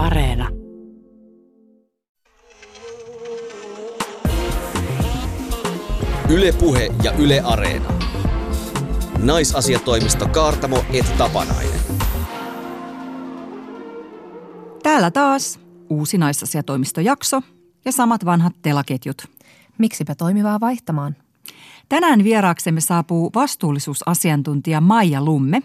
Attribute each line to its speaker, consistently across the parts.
Speaker 1: Areena.
Speaker 2: Ylepuhe ja Yle Areena. Naisasiatoimisto Kaartamo et Tapanainen.
Speaker 3: Täällä taas uusi naisasiatoimistojakso ja samat vanhat telaketjut.
Speaker 4: Miksipä toimivaa vaihtamaan?
Speaker 3: Tänään vieraaksemme saapuu vastuullisuusasiantuntija Maija Lumme.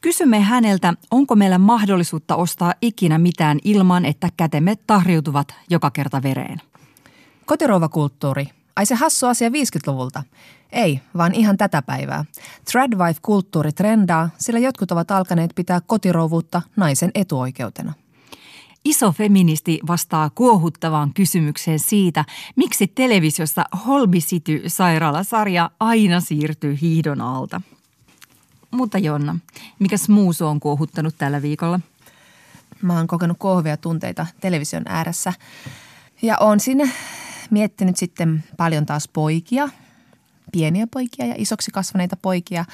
Speaker 3: Kysymme häneltä, onko meillä mahdollisuutta ostaa ikinä mitään ilman, että kätemme tahriutuvat joka kerta vereen.
Speaker 4: Kotirouvakulttuuri. Ai se hassu asia 50-luvulta. Ei, vaan ihan tätä päivää. Tradwife-kulttuuri trendaa, sillä jotkut ovat alkaneet pitää kotirouvuutta naisen etuoikeutena.
Speaker 3: Iso feministi vastaa kuohuttavaan kysymykseen siitä, miksi televisiossa Holby City sairaalasarja aina siirtyy hiihdon alta. Mutta Jonna, mikä muusu on kuohuttanut tällä viikolla?
Speaker 4: Mä oon kokenut kuohuvia tunteita television ääressä ja oon sinne miettinyt sitten paljon taas poikia, pieniä poikia ja isoksi kasvaneita poikia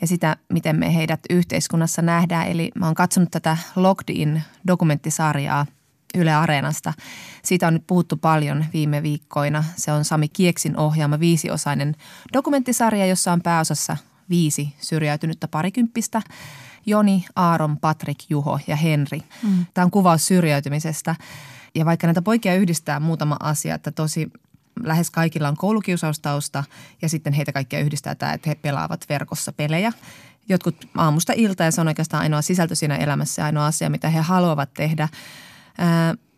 Speaker 4: ja sitä, miten me heidät yhteiskunnassa nähdään. Eli mä oon katsonut tätä Locked In dokumenttisarjaa Yle Areenasta. Siitä on nyt puhuttu paljon viime viikkoina. Se on Sami Kieksin ohjaama viisiosainen dokumenttisarja, jossa on pääosassa viisi syrjäytynyttä parikymppistä. Joni, Aaron, Patrick, Juho ja Henri. Mm. Tämä on kuvaus syrjäytymisestä. Ja vaikka näitä poikia yhdistää muutama asia, että tosi lähes kaikilla on koulukiusaustausta ja sitten heitä kaikkia yhdistää tämä, että he pelaavat verkossa pelejä. Jotkut aamusta ilta ja se on oikeastaan ainoa sisältö siinä elämässä ja ainoa asia, mitä he haluavat tehdä.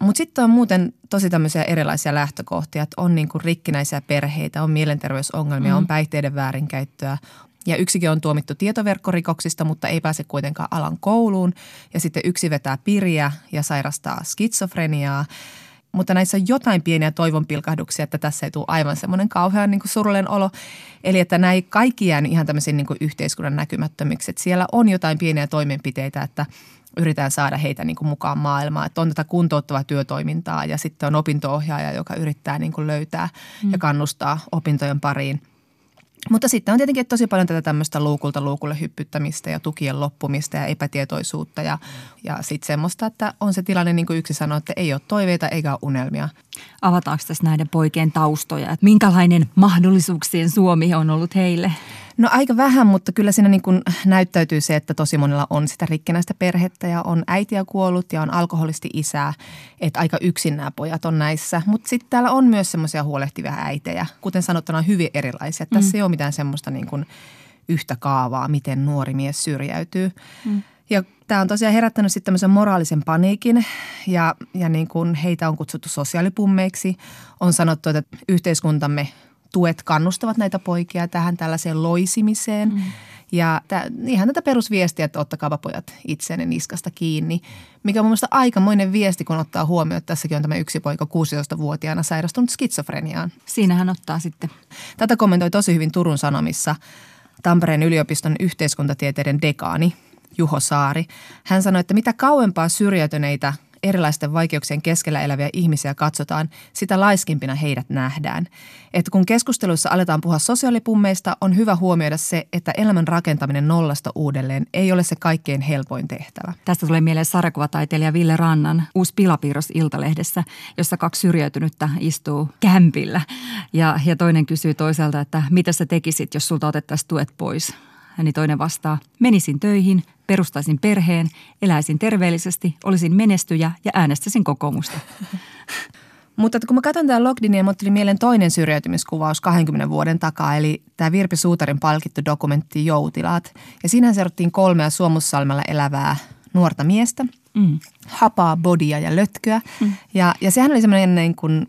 Speaker 4: Mutta sitten on muuten tosi tämmöisiä erilaisia lähtökohtia, että on niinku rikkinäisiä perheitä, on mielenterveysongelmia, mm. on päihteiden väärinkäyttöä, ja yksikin on tuomittu tietoverkkorikoksista, mutta ei pääse kuitenkaan alan kouluun. Ja sitten yksi vetää piriä ja sairastaa skitsofreniaa. Mutta näissä on jotain pieniä toivonpilkahduksia, että tässä ei tule aivan semmoinen kauhean niin surullinen olo. Eli että näin kaikki jää ihan tämmöisiin niin yhteiskunnan näkymättömiksi. Että siellä on jotain pieniä toimenpiteitä, että yritetään saada heitä niin kuin mukaan maailmaan. Että on tätä kuntouttavaa työtoimintaa ja sitten on opinto-ohjaaja, joka yrittää niin kuin löytää mm. ja kannustaa opintojen pariin – mutta sitten on tietenkin tosi paljon tätä tämmöistä luukulta luukulle hyppyttämistä ja tukien loppumista ja epätietoisuutta ja, ja sitten semmoista, että on se tilanne niin kuin yksi sanoi, että ei ole toiveita eikä ole unelmia.
Speaker 3: Avataanko tässä näiden poikien taustoja, että minkälainen mahdollisuuksien Suomi on ollut heille?
Speaker 4: No aika vähän, mutta kyllä siinä niin kuin näyttäytyy se, että tosi monella on sitä rikkinäistä perhettä ja on äitiä kuollut ja on alkoholisti isää. Että aika yksin nämä pojat on näissä. Mutta sitten täällä on myös semmoisia huolehtivia äitejä. Kuten sanottuna, hyvin erilaisia. Mm. Tässä ei ole mitään semmoista niin kuin yhtä kaavaa, miten nuori mies syrjäytyy. Mm. Ja tämä on tosiaan herättänyt sitten tämmöisen moraalisen paniikin ja, ja niin kuin heitä on kutsuttu sosiaalipummeiksi. On sanottu, että yhteiskuntamme tuet kannustavat näitä poikia tähän tällaiseen loisimiseen. Mm. Ja tämä, ihan tätä perusviestiä, että ottakaa pojat itseenne niskasta kiinni, mikä on mun mielestä aikamoinen viesti, kun ottaa huomioon, että tässäkin on tämä yksi poika 16-vuotiaana sairastunut skitsofreniaan.
Speaker 3: Siinähän ottaa sitten.
Speaker 4: Tätä kommentoi tosi hyvin Turun Sanomissa Tampereen yliopiston yhteiskuntatieteiden dekaani Juho Saari. Hän sanoi, että mitä kauempaa syrjäytyneitä – erilaisten vaikeuksien keskellä eläviä ihmisiä katsotaan, sitä laiskimpina heidät nähdään. Että kun keskusteluissa aletaan puhua sosiaalipummeista, on hyvä huomioida se, että elämän rakentaminen nollasta uudelleen ei ole se kaikkein helpoin tehtävä.
Speaker 3: Tästä tulee mieleen sarjakuvataiteilija Ville Rannan uusi pilapiirros Iltalehdessä, jossa kaksi syrjäytynyttä istuu kämpillä. Ja, ja toinen kysyy toiselta, että mitä sä tekisit, jos sulta otettaisiin tuet pois – niin toinen vastaa, menisin töihin, perustaisin perheen, eläisin terveellisesti, olisin menestyjä ja äänestäisin kokoomusta.
Speaker 4: Mutta kun mä katson tätä Logdinia, mä tuli mieleen toinen syrjäytymiskuvaus 20 vuoden takaa, eli tämä Virpi Suutarin palkittu dokumentti Joutilaat. Ja siinä seurattiin kolmea Suomussalmella elävää nuorta miestä, mm. hapaa, bodia ja lötköä. Mm. Ja, ja sehän oli semmoinen niin kuin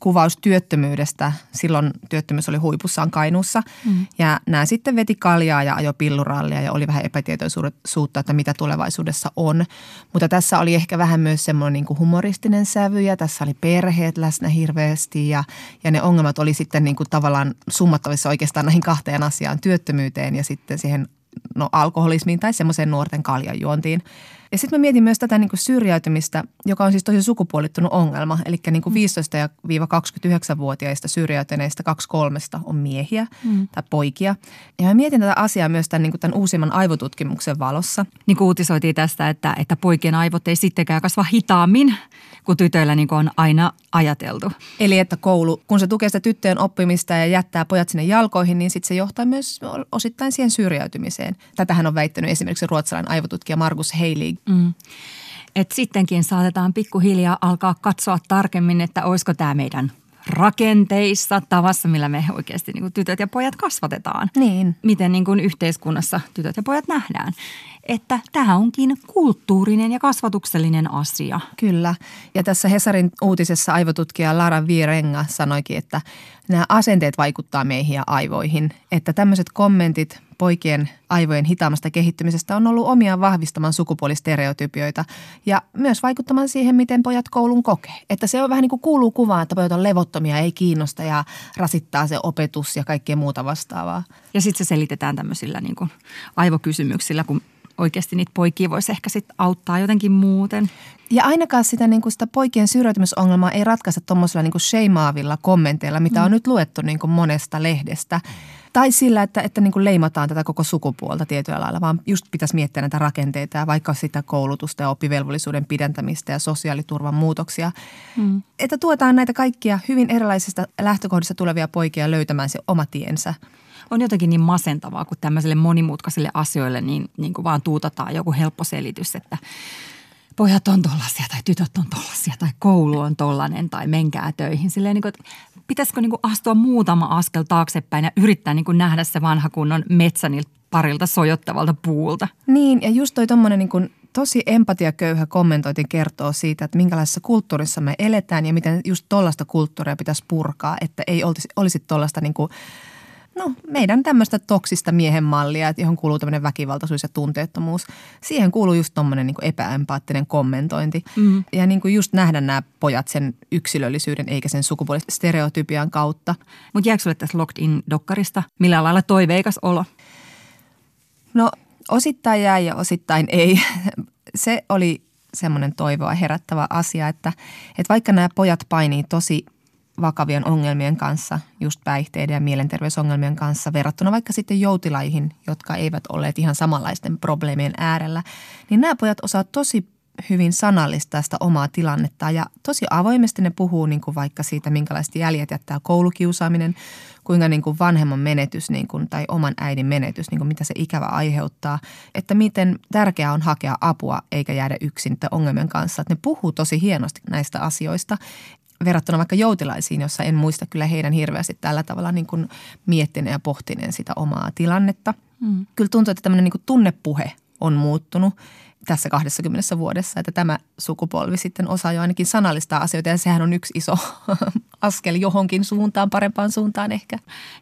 Speaker 4: kuvaus työttömyydestä. Silloin työttömyys oli huipussaan Kainuussa. Mm. Ja nämä sitten veti kaljaa ja ajo pillurallia ja oli vähän epätietoisuutta, että mitä tulevaisuudessa on. Mutta tässä oli ehkä vähän myös semmoinen niin kuin humoristinen sävy ja tässä oli perheet läsnä hirveästi. Ja, ja ne ongelmat oli sitten niin kuin tavallaan summattavissa oikeastaan näihin kahteen asiaan, työttömyyteen ja sitten siihen no, alkoholismiin tai semmoiseen nuorten kaljanjuontiin. Ja sitten mä mietin myös tätä niin kuin syrjäytymistä, joka on siis tosi sukupuolittunut ongelma. Eli niin kuin 15-29-vuotiaista syrjäytyneistä kaksi kolmesta on miehiä mm. tai poikia. Ja mä mietin tätä asiaa myös tämän, niin kuin tämän uusimman aivotutkimuksen valossa.
Speaker 3: Niin kuin uutisoitiin tästä, että, että poikien aivot ei sittenkään kasva hitaammin kuin tytöillä niin kuin on aina ajateltu.
Speaker 4: Eli että koulu, kun se tukee sitä tyttöjen oppimista ja jättää pojat sinne jalkoihin, niin sitten se johtaa myös osittain siihen syrjäytymiseen. Tätähän on väittänyt esimerkiksi ruotsalainen aivotutkija Markus Heili. Mm.
Speaker 3: Et sittenkin saatetaan pikkuhiljaa alkaa katsoa tarkemmin, että olisiko tämä meidän rakenteissa, tavassa, millä me oikeasti niin kuin tytöt ja pojat kasvatetaan.
Speaker 4: Niin.
Speaker 3: Miten niin kuin yhteiskunnassa tytöt ja pojat nähdään. Että tämä onkin kulttuurinen ja kasvatuksellinen asia.
Speaker 4: Kyllä. Ja tässä Hesarin uutisessa aivotutkija Lara Virenga sanoikin, että nämä asenteet vaikuttaa meihin ja aivoihin. Että tämmöiset kommentit poikien aivojen hitaamasta kehittymisestä on ollut omia vahvistamaan sukupuolistereotypioita ja myös vaikuttamaan siihen, miten pojat koulun kokee. Että se on vähän niin kuin kuuluu kuvaan, että pojat on levottomia, ei kiinnosta ja rasittaa se opetus ja kaikkea muuta vastaavaa.
Speaker 3: Ja sitten se selitetään tämmöisillä niin kuin aivokysymyksillä, kun oikeasti niitä poikia voisi ehkä sitten auttaa jotenkin muuten.
Speaker 4: Ja ainakaan sitä, niin kuin sitä poikien syrjäytymisongelmaa ei ratkaista tuommoisilla niin sheimaavilla kommenteilla, mitä mm. on nyt luettu niin kuin monesta lehdestä. Tai sillä, että, että niin kuin leimataan tätä koko sukupuolta tietyllä lailla, vaan just pitäisi miettiä näitä rakenteita ja vaikka sitä koulutusta ja oppivelvollisuuden pidentämistä ja sosiaaliturvan muutoksia. Mm. Että tuetaan näitä kaikkia hyvin erilaisista lähtökohdista tulevia poikia löytämään se oma tiensä
Speaker 3: on jotenkin niin masentavaa, kun tämmöiselle monimutkaisille asioille niin, niin kuin vaan tuutataan joku helppo selitys, että pojat on tollasia tai tytöt on tollasia tai koulu on tollanen tai menkää töihin. Silleen niin kuin, pitäisikö niin kuin astua muutama askel taaksepäin ja yrittää niin kuin nähdä se vanha kunnon metsäniltä parilta sojottavalta puulta.
Speaker 4: Niin ja just toi tommonen niin kuin tosi empatiaköyhä kommentointi kertoo siitä, että minkälaisessa kulttuurissa me eletään ja miten just tollaista kulttuuria pitäisi purkaa, että ei olisi, olisi tollaista niin kuin – no, meidän tämmöistä toksista miehen mallia, johon kuuluu tämmöinen väkivaltaisuus ja tunteettomuus. Siihen kuuluu just tommoinen niin epäempaattinen kommentointi. Mm. Ja niin kuin just nähdä nämä pojat sen yksilöllisyyden eikä sen sukupuolistereotypian kautta.
Speaker 3: Mutta jääkö sulle tässä Locked In-dokkarista millä lailla toiveikas olo?
Speaker 4: No osittain jäi ja osittain ei. Se oli semmoinen toivoa herättävä asia, että, että vaikka nämä pojat painii tosi – vakavien ongelmien kanssa, just päihteiden ja mielenterveysongelmien kanssa verrattuna vaikka sitten joutilaihin, jotka eivät olleet ihan samanlaisten probleemien äärellä, niin nämä pojat osaa tosi hyvin sanallistaa sitä omaa tilannetta ja tosi avoimesti ne puhuu niin kuin vaikka siitä, minkälaiset jäljet jättää koulukiusaaminen, kuinka niin kuin vanhemman menetys niin kuin, tai oman äidin menetys, niin kuin mitä se ikävä aiheuttaa, että miten tärkeää on hakea apua eikä jäädä yksin ongelmien kanssa. Että ne puhuu tosi hienosti näistä asioista verrattuna vaikka joutilaisiin, jossa en muista kyllä heidän hirveästi tällä tavalla niin kuin miettineen ja pohtineen sitä omaa tilannetta. Mm. Kyllä tuntuu, että tämmöinen niin kuin tunnepuhe on muuttunut tässä 20 vuodessa, että tämä sukupolvi sitten osaa jo ainakin sanallistaa asioita ja sehän on yksi iso askel johonkin suuntaan, parempaan suuntaan ehkä.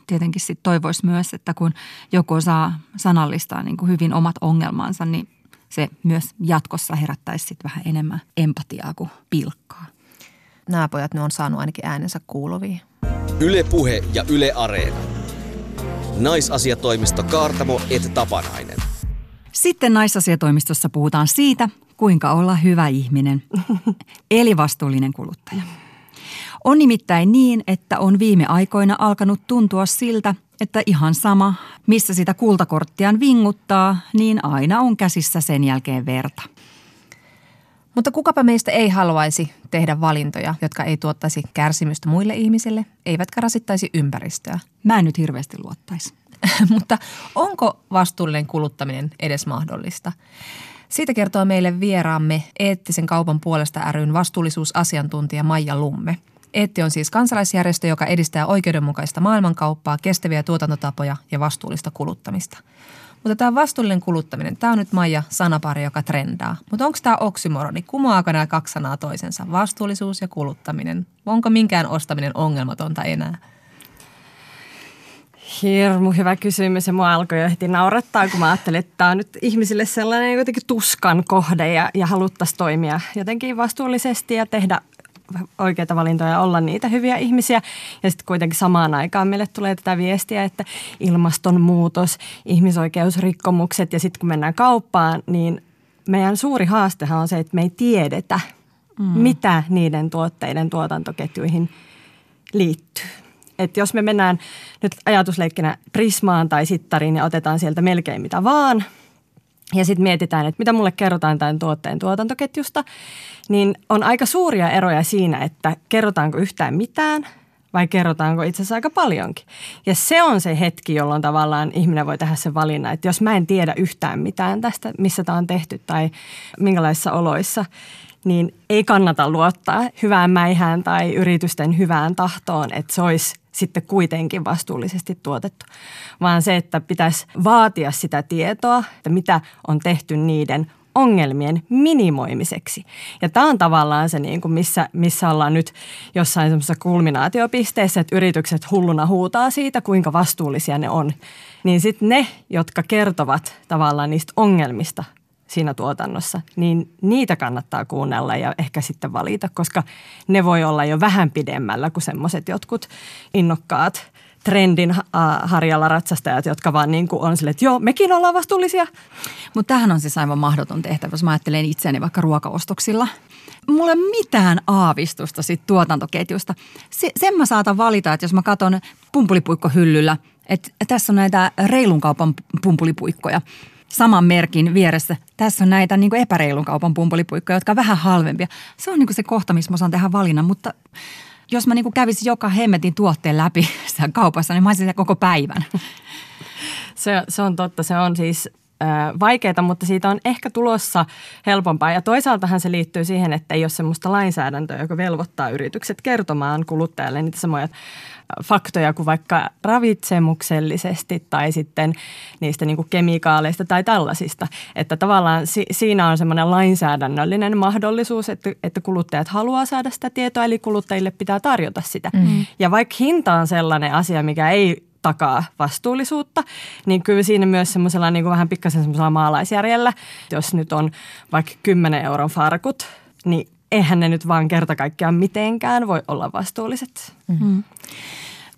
Speaker 3: Tietenkin sitten toivoisi myös, että kun joku osaa sanallistaa niin kuin hyvin omat ongelmansa, niin se myös jatkossa herättäisi sitten vähän enemmän empatiaa kuin pilkkaa
Speaker 4: nämä pojat ne on saanut ainakin äänensä kuuluviin.
Speaker 2: Yle Puhe ja Yle Areena. Naisasiatoimisto Kaartamo et Tapanainen.
Speaker 3: Sitten naisasiatoimistossa puhutaan siitä, kuinka olla hyvä ihminen, eli vastuullinen kuluttaja. On nimittäin niin, että on viime aikoina alkanut tuntua siltä, että ihan sama, missä sitä kultakorttiaan vinguttaa, niin aina on käsissä sen jälkeen verta –
Speaker 4: mutta kukapa meistä ei haluaisi tehdä valintoja, jotka ei tuottaisi kärsimystä muille ihmisille, eivätkä rasittaisi ympäristöä.
Speaker 3: Mä en nyt hirveästi luottaisi.
Speaker 4: Mutta onko vastuullinen kuluttaminen edes mahdollista? Siitä kertoo meille vieraamme eettisen kaupan puolesta ryn vastuullisuusasiantuntija Maija Lumme. Eetti on siis kansalaisjärjestö, joka edistää oikeudenmukaista maailmankauppaa, kestäviä tuotantotapoja ja vastuullista kuluttamista – mutta tämä vastuullinen kuluttaminen, tämä on nyt Maija sanapari, joka trendaa. Mutta onko tämä oksymoroni? Kumoaako nämä kaksi sanaa toisensa? Vastuullisuus ja kuluttaminen. Onko minkään ostaminen ongelmatonta enää?
Speaker 1: Hirmu hyvä kysymys ja mua alkoi jo heti naurattaa, kun mä ajattelin, että tämä on nyt ihmisille sellainen jotenkin tuskan kohde ja, ja haluttaisiin toimia jotenkin vastuullisesti ja tehdä oikeita valintoja olla niitä hyviä ihmisiä. Ja sitten kuitenkin samaan aikaan meille tulee tätä viestiä, että ilmastonmuutos, ihmisoikeusrikkomukset ja sitten kun mennään kauppaan, niin meidän suuri haastehan on se, että me ei tiedetä, mm. mitä niiden tuotteiden tuotantoketjuihin liittyy. Et jos me mennään nyt ajatusleikkinä Prismaan tai Sittariin ja otetaan sieltä melkein mitä vaan – ja sitten mietitään, että mitä mulle kerrotaan tämän tuotteen tuotantoketjusta, niin on aika suuria eroja siinä, että kerrotaanko yhtään mitään vai kerrotaanko itse asiassa aika paljonkin. Ja se on se hetki, jolloin tavallaan ihminen voi tehdä sen valinnan, että jos mä en tiedä yhtään mitään tästä, missä tämä on tehty tai minkälaisissa oloissa, niin ei kannata luottaa hyvään mäihään tai yritysten hyvään tahtoon, että se olisi sitten kuitenkin vastuullisesti tuotettu, vaan se, että pitäisi vaatia sitä tietoa, että mitä on tehty niiden ongelmien minimoimiseksi. Ja tämä on tavallaan se, niin kuin missä, missä ollaan nyt jossain semmoisessa kulminaatiopisteessä, että yritykset hulluna huutaa siitä, kuinka vastuullisia ne on. Niin sitten ne, jotka kertovat tavallaan niistä ongelmista siinä tuotannossa, niin niitä kannattaa kuunnella ja ehkä sitten valita, koska ne voi olla jo vähän pidemmällä kuin semmoiset jotkut innokkaat trendin harjalla ratsastajat, jotka vaan niin kuin on sille, että joo, mekin ollaan vastuullisia.
Speaker 3: Mutta tämähän on siis aivan mahdoton tehtävä, jos mä ajattelen itseäni vaikka ruokaostoksilla. Mulla ei mitään aavistusta siitä tuotantoketjusta. Se, sen mä saatan valita, että jos mä katson pumpulipuikkohyllyllä, että tässä on näitä reilun kaupan pumpulipuikkoja – saman merkin vieressä. Tässä on näitä niin epäreilun kaupan pumpulipuikkoja, jotka on vähän halvempia. Se on niin se kohta, missä mä saan tehdä valinnan, mutta jos mä niin kävisin joka hemmetin tuotteen läpi siellä kaupassa, niin mä olisin koko päivän.
Speaker 1: Se, se on totta. Se on siis vaikeaa, mutta siitä on ehkä tulossa helpompaa. Ja toisaaltahan se liittyy siihen, että ei ole sellaista lainsäädäntöä, joka velvoittaa yritykset kertomaan kuluttajalle niitä samoja faktoja kuin vaikka ravitsemuksellisesti tai sitten niistä niin kuin kemikaaleista tai tällaisista. Että tavallaan si- siinä on semmoinen lainsäädännöllinen mahdollisuus, että, että kuluttajat haluaa saada sitä tietoa, eli kuluttajille pitää tarjota sitä. Mm. Ja vaikka hinta on sellainen asia, mikä ei takaa vastuullisuutta, niin kyllä siinä myös semmoisella niin kuin vähän pikkasen semmoisella maalaisjärjellä, jos nyt on vaikka 10 euron farkut, niin eihän ne nyt vaan kerta kaikkiaan mitenkään voi olla vastuulliset. Mm-hmm.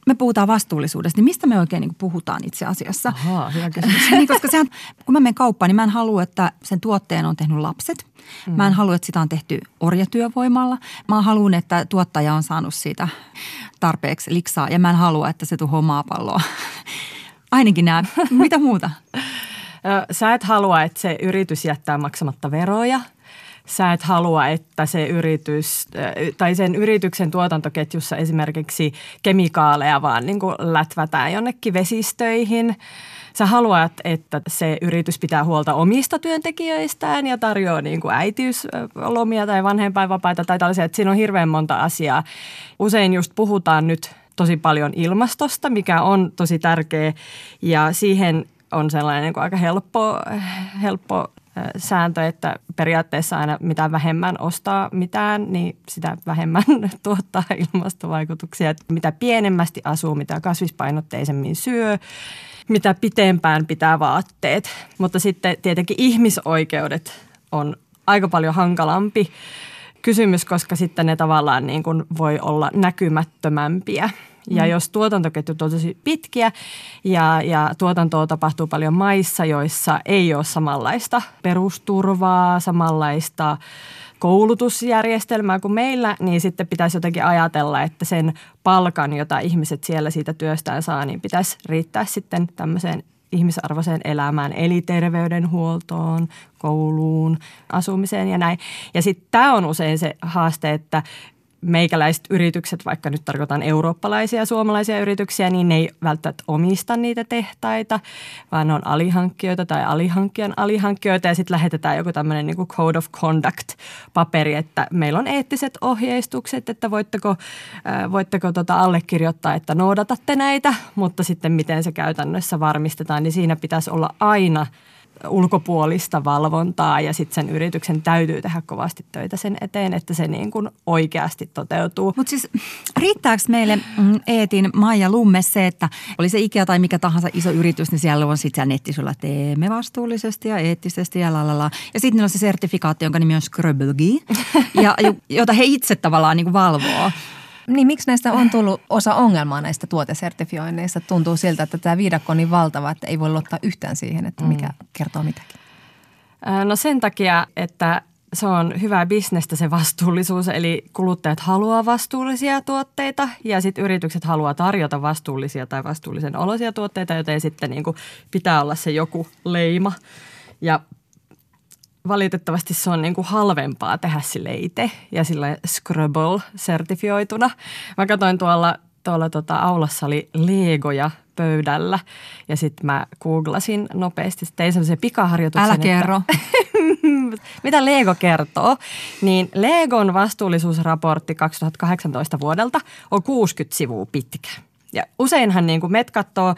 Speaker 3: Me puhutaan vastuullisuudesta, niin mistä me oikein niin puhutaan itse asiassa?
Speaker 1: Ahaa, hyvä kysymys.
Speaker 3: niin, koska sehän, kun mä menen kauppaan, niin mä en halua, että sen tuotteen on tehnyt lapset. Mm. Mä en halua, että sitä on tehty orjatyövoimalla. Mä haluan, että tuottaja on saanut siitä tarpeeksi liksaa ja mä en halua, että se tuhoaa maapalloa. Ainakin nämä. Mitä muuta?
Speaker 1: Sä et halua, että se yritys jättää maksamatta veroja – sä et halua, että se yritys tai sen yrityksen tuotantoketjussa esimerkiksi kemikaaleja vaan niin kuin lätvätään jonnekin vesistöihin. Sä haluat, että se yritys pitää huolta omista työntekijöistään ja tarjoaa niin kuin äitiyslomia tai vanhempainvapaita tai tällaisia. Että siinä on hirveän monta asiaa. Usein just puhutaan nyt tosi paljon ilmastosta, mikä on tosi tärkeä ja siihen on sellainen niin kuin aika helppo, helppo sääntö, että periaatteessa aina mitä vähemmän ostaa mitään, niin sitä vähemmän tuottaa ilmastovaikutuksia. Mitä pienemmästi asuu, mitä kasvispainotteisemmin syö, mitä pitempään pitää vaatteet. Mutta sitten tietenkin ihmisoikeudet on aika paljon hankalampi kysymys, koska sitten ne tavallaan niin kuin voi olla näkymättömämpiä – ja mm. jos tuotantoketjut on tosi pitkiä ja, ja tuotantoa tapahtuu paljon maissa, joissa ei ole samanlaista perusturvaa, samanlaista koulutusjärjestelmää kuin meillä, niin sitten pitäisi jotenkin ajatella, että sen palkan, jota ihmiset siellä siitä työstään saa, niin pitäisi riittää sitten tämmöiseen ihmisarvoiseen elämään, eli terveydenhuoltoon, kouluun, asumiseen ja näin. Ja sitten tämä on usein se haaste, että meikäläiset yritykset, vaikka nyt tarkoitan eurooppalaisia ja suomalaisia yrityksiä, niin ne ei välttämättä omista niitä tehtaita, vaan ne on alihankkijoita tai alihankkijan alihankkijoita. Ja sitten lähetetään joku tämmöinen niin kuin code of conduct-paperi, että meillä on eettiset ohjeistukset, että voitteko, äh, voitteko tota allekirjoittaa, että noudatatte näitä, mutta sitten miten se käytännössä varmistetaan, niin siinä pitäisi olla aina – ulkopuolista valvontaa ja sitten sen yrityksen täytyy tehdä kovasti töitä sen eteen, että se niin kuin oikeasti toteutuu.
Speaker 3: Mutta siis riittääkö meille mm, Eetin Maija Lumme se, että oli se Ikea tai mikä tahansa iso yritys, niin siellä on sitten nettisulla teemme vastuullisesti ja eettisesti ja lalala. Ja sitten on se sertifikaatti, jonka nimi on Scrubblegi, ja, jota he itse tavallaan niin kuin valvoo.
Speaker 4: Niin miksi näistä on tullut osa ongelmaa näistä tuotesertifioinneista? Tuntuu siltä, että tämä viidakko on niin valtava, että ei voi luottaa yhtään siihen, että mikä mm. kertoo mitäkin.
Speaker 1: No sen takia, että se on hyvää bisnestä se vastuullisuus, eli kuluttajat haluaa vastuullisia tuotteita ja sitten yritykset haluaa tarjota vastuullisia tai vastuullisen olosia tuotteita, joten sitten niin kuin pitää olla se joku leima. Ja valitettavasti se on niin kuin halvempaa tehdä sille itse ja sille Scrabble-sertifioituna. Mä katsoin tuolla, tuolla tota aulassa oli Legoja pöydällä ja sitten mä googlasin nopeasti, tein semmoisen pikaharjoituksen.
Speaker 3: Älä kerro.
Speaker 1: mitä Lego kertoo, niin Legon vastuullisuusraportti 2018 vuodelta on 60 sivua pitkä. Ja useinhan niin kuin met katsoo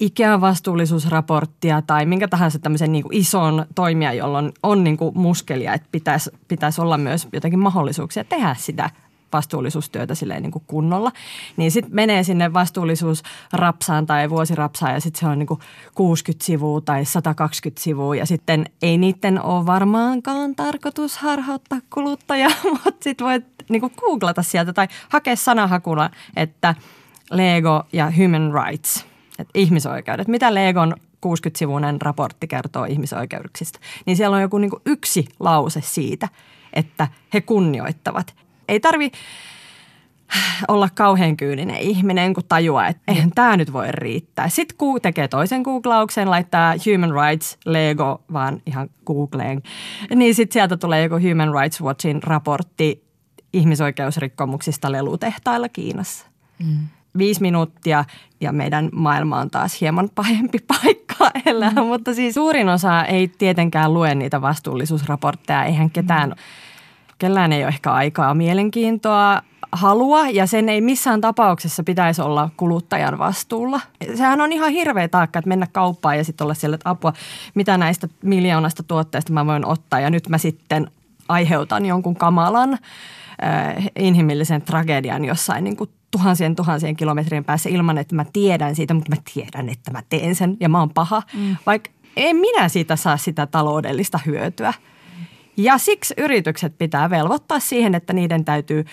Speaker 1: Ikean vastuullisuusraporttia tai minkä tahansa tämmöisen niin kuin ison toimija, jolla on, niin kuin muskelia, että pitäisi, pitäisi olla myös jotakin mahdollisuuksia tehdä sitä vastuullisuustyötä silleen niin kuin kunnolla, niin sitten menee sinne vastuullisuusrapsaan tai vuosirapsaan ja sitten se on niin kuin 60 sivua tai 120 sivua ja sitten ei niiden ole varmaankaan tarkoitus harhauttaa kuluttajaa, mutta sitten voit niin kuin googlata sieltä tai hakea sanahakuna, että Lego ja human rights, että ihmisoikeudet. Mitä Legon 60-sivuinen raportti kertoo ihmisoikeuksista, niin siellä on joku niin kuin yksi lause siitä, että he kunnioittavat ei tarvi olla kauhean kyyninen ihminen, kun tajuaa, että eihän tämä nyt voi riittää. Sitten kun tekee toisen googlauksen, laittaa Human Rights Lego vaan ihan Googleen, niin sitten sieltä tulee joku Human Rights Watchin raportti ihmisoikeusrikkomuksista lelutehtailla Kiinassa. Mm. Viisi minuuttia ja meidän maailma on taas hieman pahempi paikka elää, mm. mutta siis suurin osa ei tietenkään lue niitä vastuullisuusraportteja, eihän ketään mm. kellään ei ole ehkä aikaa, mielenkiintoa, halua. Ja sen ei missään tapauksessa pitäisi olla kuluttajan vastuulla. Sehän on ihan hirveä taakka, että mennä kauppaan ja sitten olla siellä, että apua, mitä näistä miljoonasta tuotteista mä voin ottaa. Ja nyt mä sitten aiheutan jonkun kamalan äh, inhimillisen tragedian jossain niin kuin tuhansien tuhansien kilometrien päässä ilman, että mä tiedän siitä, mutta mä tiedän, että mä teen sen ja mä oon paha. Mm. Vaikka en minä siitä saa sitä taloudellista hyötyä. Ja siksi yritykset pitää velvoittaa siihen, että niiden täytyy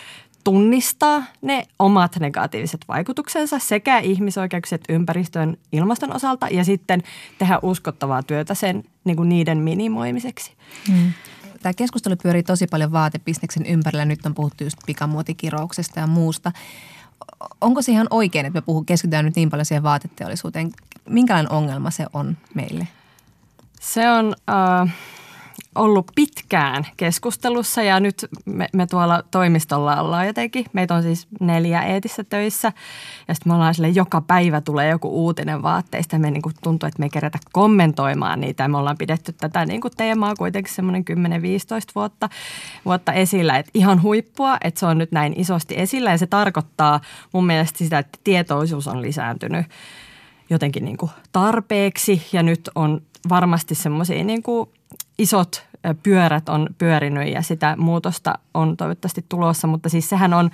Speaker 1: tunnistaa ne omat negatiiviset vaikutuksensa sekä ihmisoikeukset ympäristön ilmaston osalta ja sitten tehdä uskottavaa työtä sen niin kuin niiden minimoimiseksi. Hmm.
Speaker 4: Tämä keskustelu pyörii tosi paljon vaatebisneksen ympärillä. Nyt on puhuttu just pikamuotikirouksesta ja muusta. Onko se ihan oikein, että me puhun, keskitytään nyt niin paljon siihen vaateteollisuuteen? Minkälainen ongelma se on meille?
Speaker 1: Se on... Uh ollut pitkään keskustelussa ja nyt me, me tuolla toimistolla ollaan jotenkin. Meitä on siis neljä eetissä töissä ja sitten me ollaan sille joka päivä tulee joku uutinen vaatteista me niin kuin tuntuu, että me ei kerätä kommentoimaan niitä. Me ollaan pidetty tätä niin kuin teemaa kuitenkin semmoinen 10-15 vuotta, vuotta esillä, että ihan huippua, että se on nyt näin isosti esillä ja se tarkoittaa mun mielestä sitä, että tietoisuus on lisääntynyt jotenkin niin kuin tarpeeksi ja nyt on varmasti semmoisia niin kuin isot pyörät on pyörinyt ja sitä muutosta on toivottavasti tulossa, mutta siis sehän on,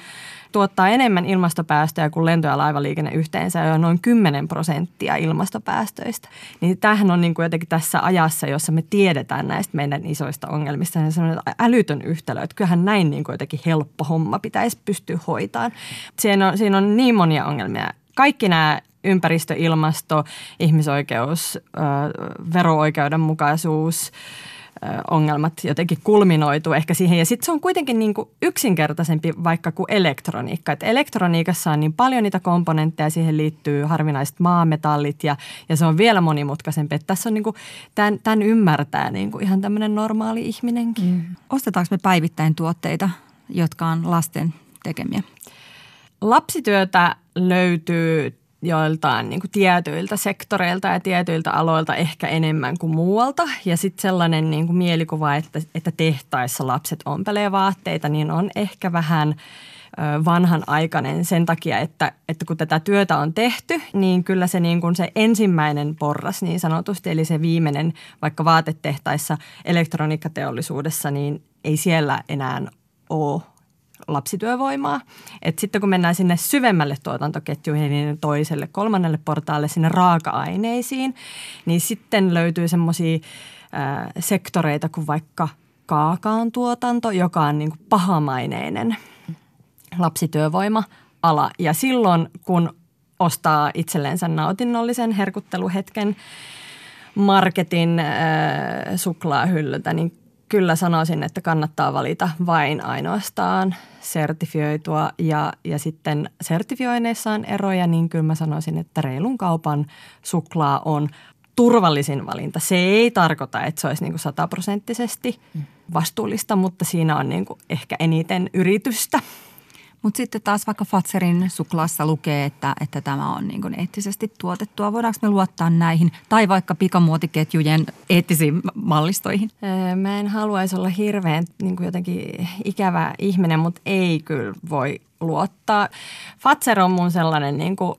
Speaker 1: tuottaa enemmän ilmastopäästöjä kuin lento- ja laivaliikenne yhteensä jo noin 10 prosenttia ilmastopäästöistä. Niin tämähän on niin kuin jotenkin tässä ajassa, jossa me tiedetään näistä meidän isoista ongelmista, niin sellainen älytön yhtälö, että kyllähän näin niin kuin jotenkin helppo homma pitäisi pystyä hoitamaan. Siinä on, siinä on niin monia ongelmia. Kaikki nämä ympäristö, ilmasto, ihmisoikeus, vero-oikeudenmukaisuus, ongelmat jotenkin kulminoituu ehkä siihen. Ja sitten se on kuitenkin niin kuin yksinkertaisempi vaikka kuin elektroniikka. Et elektroniikassa on niin paljon niitä komponentteja, siihen liittyy harvinaiset maametallit ja, ja se on vielä monimutkaisempi. Että tässä on niin kuin, tämän, tämän ymmärtää niin kuin ihan tämmöinen normaali ihminenkin. Mm.
Speaker 3: Ostetaanko me päivittäin tuotteita, jotka on lasten tekemiä?
Speaker 1: Lapsityötä löytyy joiltain niin kuin tietyiltä sektoreilta ja tietyiltä aloilta ehkä enemmän kuin muualta. Ja sitten sellainen niin kuin mielikuva, että, että tehtaissa lapset ompelee vaatteita, niin on ehkä vähän vanhanaikainen sen takia, että, että kun tätä työtä on tehty, niin kyllä se, niin kuin se ensimmäinen porras niin sanotusti, eli se viimeinen vaikka vaatetehtaissa, elektroniikkateollisuudessa, niin ei siellä enää ole lapsityövoimaa. Et sitten kun mennään sinne syvemmälle tuotantoketjuihin, niin toiselle, kolmannelle portaalle sinne raaka-aineisiin, niin sitten löytyy semmoisia sektoreita kuin vaikka kaakaan tuotanto, joka on niin kuin pahamaineinen lapsityövoima-ala. Ja silloin, kun ostaa itsellensä nautinnollisen herkutteluhetken marketin äh, suklaahyllyltä, niin kyllä sanoisin, että kannattaa valita vain ainoastaan sertifioitua ja, ja sitten sertifioineissa on eroja, niin kyllä mä sanoisin, että reilun kaupan suklaa on turvallisin valinta. Se ei tarkoita, että se olisi niin kuin sataprosenttisesti vastuullista, mutta siinä on niin ehkä eniten yritystä.
Speaker 3: Mutta sitten taas vaikka Fatserin suklaassa lukee, että, että tämä on niin kuin eettisesti tuotettua. Voidaanko me luottaa näihin? Tai vaikka pikamuotiketjujen eettisiin mallistoihin?
Speaker 1: Mä en haluaisi olla hirveän niin kuin jotenkin ikävä ihminen, mutta ei kyllä voi luottaa. Fatser on mun sellainen niin kuin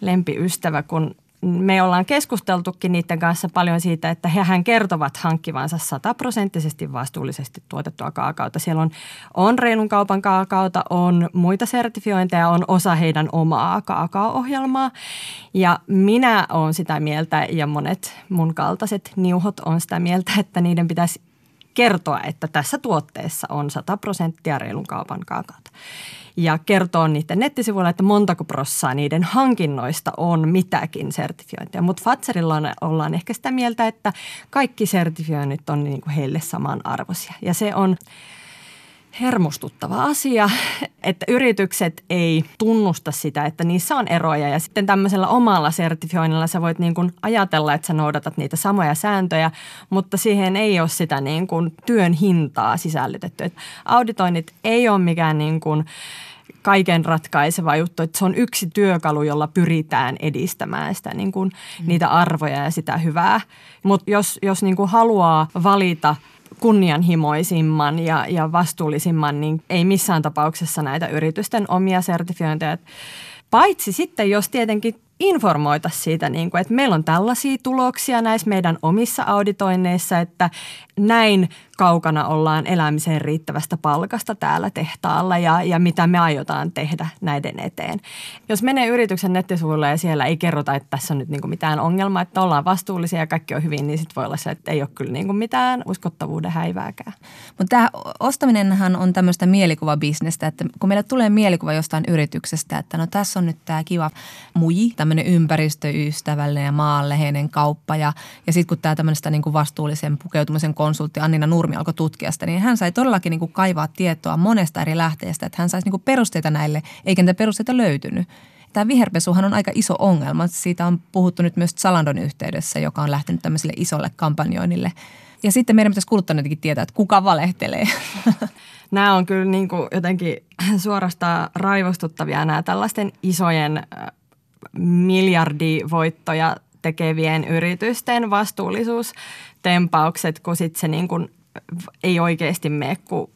Speaker 1: lempiystävä, kun me ollaan keskusteltukin niiden kanssa paljon siitä, että hehän kertovat hankkivansa sataprosenttisesti vastuullisesti tuotettua kaakaota. Siellä on, on reilun kaupan kaakaota, on muita sertifiointeja, on osa heidän omaa kaakao-ohjelmaa. Ja minä olen sitä mieltä ja monet mun kaltaiset niuhot on sitä mieltä, että niiden pitäisi kertoa, että tässä tuotteessa on 100 prosenttia reilun kaupan kaakaota ja kertoo niiden nettisivuilla, että montako prossaa niiden hankinnoista on mitäkin sertifiointia. Mutta Fatserilla on, ollaan ehkä sitä mieltä, että kaikki sertifioinnit on niin kuin heille samanarvoisia. Ja se on hermostuttava asia, että yritykset ei tunnusta sitä, että niissä on eroja. Ja sitten tämmöisellä omalla sertifioinnilla sä voit niin kuin ajatella, että sä noudatat niitä samoja sääntöjä, mutta siihen ei ole sitä niin kuin työn hintaa sisällytetty. Et auditoinnit ei ole mikään niin kuin kaiken ratkaiseva juttu, että se on yksi työkalu, jolla pyritään edistämään sitä, niin kuin, mm. niitä arvoja ja sitä hyvää. Mutta jos, jos niin kuin haluaa valita kunnianhimoisimman ja, ja vastuullisimman, niin ei missään tapauksessa näitä yritysten omia sertifiointeja. Paitsi sitten, jos tietenkin informoita siitä, niin kuin, että meillä on tällaisia tuloksia näissä meidän omissa auditoinneissa, että näin kaukana ollaan elämiseen riittävästä palkasta täällä tehtaalla ja, ja mitä me aiotaan tehdä näiden eteen. Jos menee yrityksen nettisivuille ja siellä ei kerrota, että tässä on nyt niin kuin mitään ongelmaa, että ollaan vastuullisia ja kaikki on hyvin, niin sitten voi olla se, että ei ole kyllä niin kuin mitään uskottavuuden häivääkään.
Speaker 4: Mutta tämä ostaminenhan on tämmöistä mielikuvabisnestä, että kun meille tulee mielikuva jostain yrityksestä, että no tässä on nyt tämä kiva muji, tämmöinen ympäristöystävällinen ja maanleheinen kauppa ja, ja sitten kun tämä tämmöistä niin kuin vastuullisen pukeutumisen konsultti Annina Nurmi alkoi tutkia sitä, niin hän sai todellakin niin kuin kaivaa tietoa monesta eri lähteestä, että hän saisi niin kuin perusteita näille, eikä niitä perusteita löytynyt. Tämä viherpesuhan on aika iso ongelma. Siitä on puhuttu nyt myös Salandon yhteydessä, joka on lähtenyt tämmöiselle isolle kampanjoinnille. Ja sitten meidän pitäisi kuluttajanikin tietää, että kuka valehtelee.
Speaker 1: Nämä on kyllä niin kuin jotenkin suorastaan raivostuttavia nämä tällaisten isojen miljardivoittoja tekevien yritysten vastuullisuustempaukset, kun sitten se niin kuin ei oikeasti mene kuin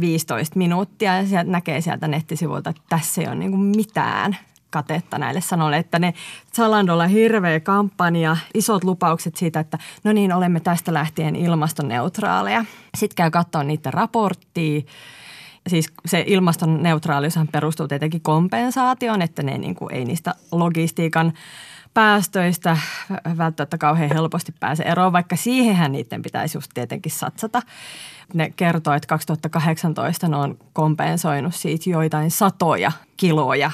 Speaker 1: 15 minuuttia ja sieltä näkee sieltä nettisivuilta, että tässä ei ole niin kuin mitään katetta näille sanoille, että ne Zalandolla hirveä kampanja, isot lupaukset siitä, että no niin, olemme tästä lähtien ilmastoneutraaleja. Sitten käy katsoa niiden raporttia. Siis se ilmastoneutraaliushan perustuu tietenkin kompensaatioon, että ne niin kuin ei niistä logistiikan päästöistä välttämättä kauhean helposti pääse eroon, vaikka siihenhän niiden pitäisi just tietenkin satsata. Ne kertoo, että 2018 ne on kompensoinut siitä joitain satoja kiloja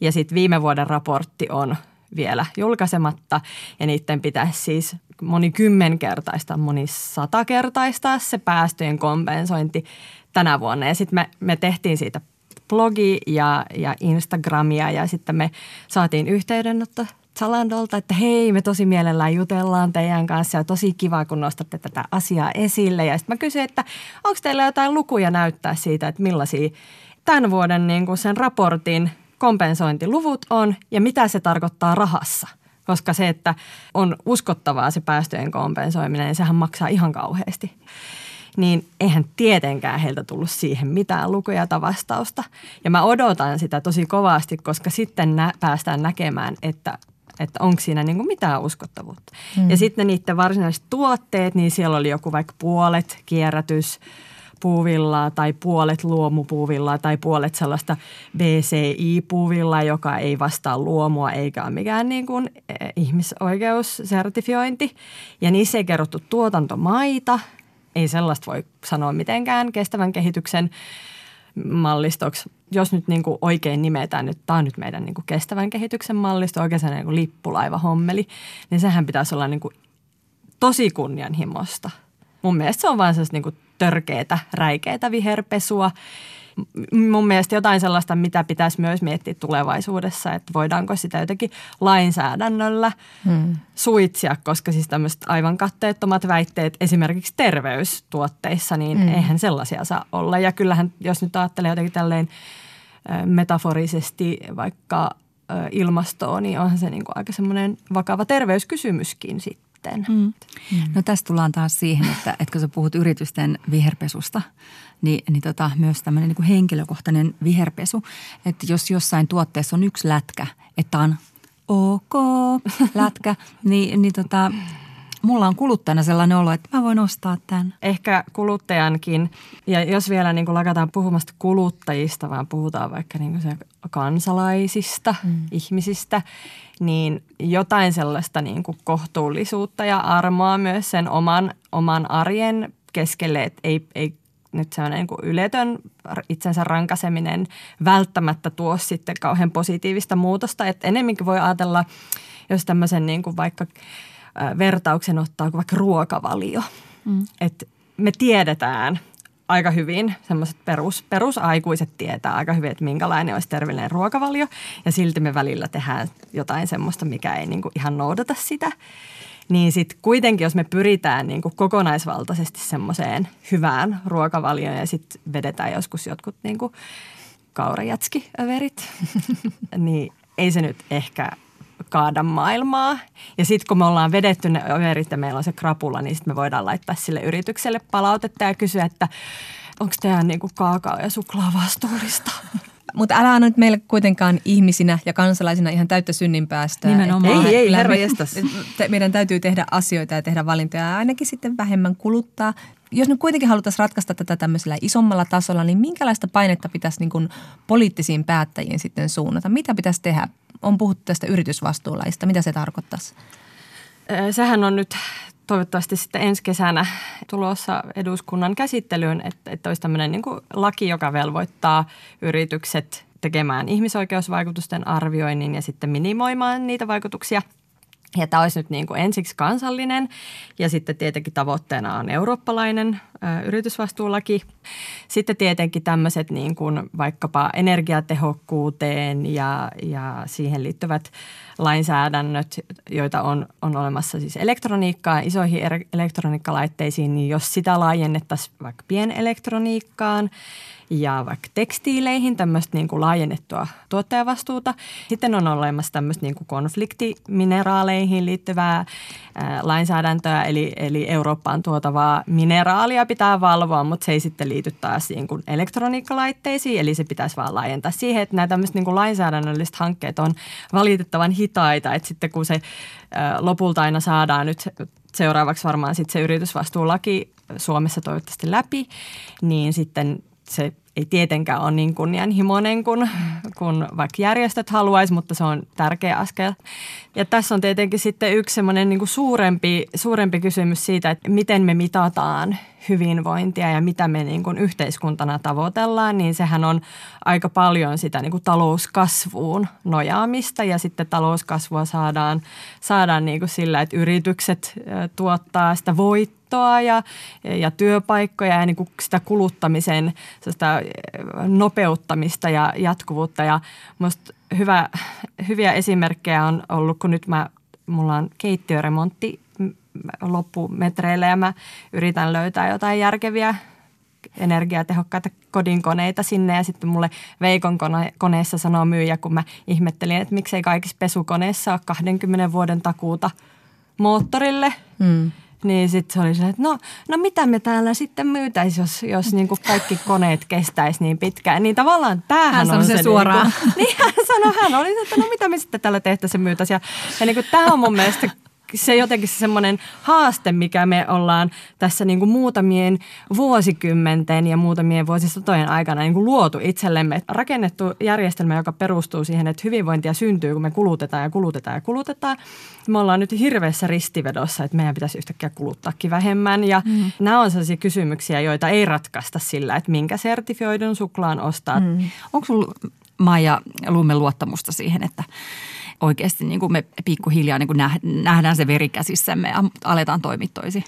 Speaker 1: ja sitten viime vuoden raportti on vielä julkaisematta ja niiden pitäisi siis moni kymmenkertaista, moni satakertaistaa se päästöjen kompensointi tänä vuonna. Ja sitten me, me tehtiin siitä blogi ja, ja Instagramia ja sitten me saatiin yhteydenotto Zalandolta, että hei, me tosi mielellään jutellaan teidän kanssa ja tosi kiva, kun nostatte tätä asiaa esille. Ja sitten mä kysyin, että onko teillä jotain lukuja näyttää siitä, että millaisia tämän vuoden niin kuin sen raportin kompensointiluvut on ja mitä se tarkoittaa rahassa. Koska se, että on uskottavaa se päästöjen kompensoiminen, niin sehän maksaa ihan kauheasti niin eihän tietenkään heiltä tullut siihen mitään lukuja tai vastausta. Ja mä odotan sitä tosi kovasti, koska sitten nä- päästään näkemään, että että onko siinä niin kuin mitään uskottavuutta. Mm. Ja sitten niiden varsinaiset tuotteet, niin siellä oli joku vaikka puolet kierrätys, puuvillaa tai puolet luomupuuvillaa tai puolet sellaista BCI-puuvillaa, joka ei vastaa luomua eikä ole mikään niin kuin eh, ihmisoikeussertifiointi. Ja niissä ei kerrottu tuotantomaita, ei sellaista voi sanoa mitenkään kestävän kehityksen mallistoksi. Jos nyt niin kuin oikein nimetään, että tämä on nyt meidän niin kuin kestävän kehityksen mallisto, oikein se niin kuin lippulaiva hommeli, niin sehän pitäisi olla niin kuin tosi kunnianhimosta. Mun mielestä se on vain sellaista niin törkeätä, räikeätä viherpesua. Mun mielestä jotain sellaista, mitä pitäisi myös miettiä tulevaisuudessa, että voidaanko sitä jotenkin lainsäädännöllä hmm. suitsia, koska siis tämmöiset aivan katteettomat väitteet esimerkiksi terveystuotteissa, niin hmm. eihän sellaisia saa olla. Ja kyllähän, jos nyt ajattelee jotenkin tälleen metaforisesti vaikka ilmastoon, niin onhan se niin kuin aika semmoinen vakava terveyskysymyskin sitten. Mm.
Speaker 3: No tässä tullaan taas siihen, että, että kun sä puhut yritysten viherpesusta, niin, niin tota, myös tämmöinen niin kuin henkilökohtainen viherpesu, että jos jossain tuotteessa on yksi lätkä, että on ok lätkä, niin, niin tota, mulla on kuluttajana sellainen olo, että mä voin ostaa tämän.
Speaker 1: Ehkä kuluttajankin, ja jos vielä niin kuin lakataan puhumasta kuluttajista, vaan puhutaan vaikka niin kuin se kansalaisista, mm. ihmisistä, niin jotain sellaista niin kuin kohtuullisuutta ja armoa myös sen oman, oman arjen keskelle, että ei, ei nyt sellainen niin kuin yletön itsensä rankaseminen välttämättä tuo sitten kauhean positiivista muutosta. Että enemmänkin voi ajatella, jos tämmöisen niin kuin vaikka – vertauksen ottaa kuin vaikka ruokavalio. Mm. Et me tiedetään aika hyvin, semmoiset perus, perusaikuiset tietää aika hyvin, että minkälainen olisi terveellinen ruokavalio. Ja silti me välillä tehdään jotain semmoista, mikä ei niinku ihan noudata sitä. Niin sitten kuitenkin, jos me pyritään niinku kokonaisvaltaisesti semmoiseen hyvään ruokavalioon ja sitten vedetään joskus jotkut niinku kaurajätski-överit, niin ei se nyt ehkä kaada maailmaa. Ja sitten kun me ollaan vedetty ne överit ja meillä on se krapula, niin sitten me voidaan laittaa sille yritykselle palautetta ja kysyä, että onko teidän niinku kaakao ja suklaa vastuullista?
Speaker 4: Mutta älä anna nyt meille kuitenkaan ihmisinä ja kansalaisina ihan täyttä synninpäästöä.
Speaker 1: Nimenomaan. Ei, ei, herra
Speaker 4: Meidän täytyy tehdä asioita ja tehdä valintoja ja ainakin sitten vähemmän kuluttaa. Jos nyt kuitenkin haluttaisiin ratkaista tätä tämmöisellä isommalla tasolla, niin minkälaista painetta pitäisi niin kuin poliittisiin päättäjiin sitten suunnata? Mitä pitäisi tehdä? On puhuttu tästä yritysvastuulaista. Mitä se tarkoittaisi?
Speaker 1: Sehän on nyt toivottavasti sitten ensi kesänä tulossa eduskunnan käsittelyyn, että, että olisi tämmöinen niin kuin laki, joka velvoittaa yritykset tekemään ihmisoikeusvaikutusten arvioinnin ja sitten minimoimaan niitä vaikutuksia – ja tämä olisi nyt niin kuin ensiksi kansallinen ja sitten tietenkin tavoitteena on eurooppalainen ö, yritysvastuulaki. Sitten tietenkin tämmöiset niin kuin vaikkapa energiatehokkuuteen ja, ja siihen liittyvät lainsäädännöt, joita on, on olemassa siis elektroniikkaan, isoihin er, elektroniikkalaitteisiin, niin jos sitä laajennettaisiin vaikka pienelektroniikkaan – ja vaikka tekstiileihin tämmöistä niin kuin laajennettua tuottajavastuuta. Sitten on olemassa tämmöistä niin kuin konfliktimineraaleihin liittyvää ää, lainsäädäntöä, eli, eli Eurooppaan tuotavaa mineraalia pitää valvoa, mutta se ei sitten liity taas niin kuin elektroniikkalaitteisiin, eli se pitäisi vaan laajentaa siihen, että nämä tämmöiset niin kuin lainsäädännölliset hankkeet on valitettavan hitaita, että sitten kun se ää, lopulta aina saadaan nyt seuraavaksi varmaan sitten se yritysvastuulaki Suomessa toivottavasti läpi, niin sitten se ei tietenkään ole niin kunnianhimoinen kuin, kuin vaikka järjestöt haluaisi, mutta se on tärkeä askel. Ja tässä on tietenkin sitten yksi semmoinen niin suurempi, suurempi kysymys siitä, että miten me mitataan hyvinvointia ja mitä me niin kuin yhteiskuntana tavoitellaan, niin sehän on aika paljon sitä niin kuin talouskasvuun nojaamista ja sitten talouskasvua saadaan, saadaan niin kuin sillä, että yritykset tuottaa sitä voittoa ja, ja työpaikkoja ja niin kuin sitä kuluttamisen sitä nopeuttamista ja jatkuvuutta ja musta hyvä, hyviä esimerkkejä on ollut, kun nyt mä, mulla on keittiöremontti loppumetreillä ja mä yritän löytää jotain järkeviä energiatehokkaita kodinkoneita sinne ja sitten mulle Veikon kone, koneessa sanoo myyjä, kun mä ihmettelin, että miksei kaikissa pesukoneissa ole 20 vuoden takuuta moottorille. Mm. Niin sitten se oli se, että no, no mitä me täällä sitten myytäisi, jos, jos niin kuin kaikki koneet kestäisi niin pitkään. Niin tavallaan tämähän
Speaker 4: hän
Speaker 1: on
Speaker 4: se, se suoraan.
Speaker 1: Niin, kuin, niin hän sanoi, hän oli, että no mitä me sitten täällä tehtäisiin myytäisiin. Ja, ja niin kuin, tämä on mun mielestä se jotenkin se semmoinen haaste, mikä me ollaan tässä niin kuin muutamien vuosikymmenten ja muutamien vuosisatojen aikana niin kuin luotu itsellemme. Rakennettu järjestelmä, joka perustuu siihen, että hyvinvointia syntyy, kun me kulutetaan ja kulutetaan ja kulutetaan. Me ollaan nyt hirveässä ristivedossa, että meidän pitäisi yhtäkkiä kuluttaakin vähemmän. Ja mm. nämä on sellaisia kysymyksiä, joita ei ratkaista sillä, että minkä sertifioidun suklaan ostaa. Mm.
Speaker 3: Onko sinulla Maija Lumme luottamusta siihen, että oikeasti niin kuin me pikkuhiljaa niin kuin nähdään se verikäsissämme ja aletaan toimittoisi?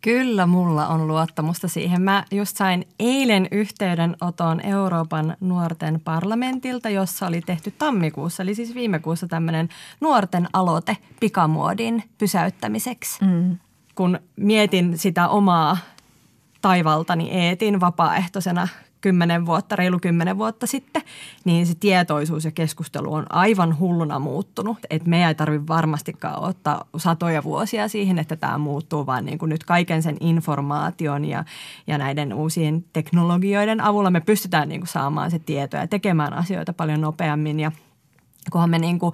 Speaker 1: Kyllä mulla on luottamusta siihen. Mä just sain eilen yhteydenoton Euroopan nuorten parlamentilta, jossa oli tehty tammikuussa, eli siis viime kuussa tämmöinen nuorten aloite pikamuodin pysäyttämiseksi. Mm. Kun mietin sitä omaa taivaltani eetin vapaaehtoisena kymmenen vuotta, reilu kymmenen vuotta sitten, niin se tietoisuus ja keskustelu on aivan hulluna muuttunut. Et me ei tarvitse varmastikaan ottaa satoja vuosia siihen, että tämä muuttuu, vaan niin kuin nyt kaiken sen informaation ja, ja näiden uusien teknologioiden avulla me pystytään niin kuin saamaan se tieto ja tekemään asioita paljon nopeammin ja kunhan me niin kuin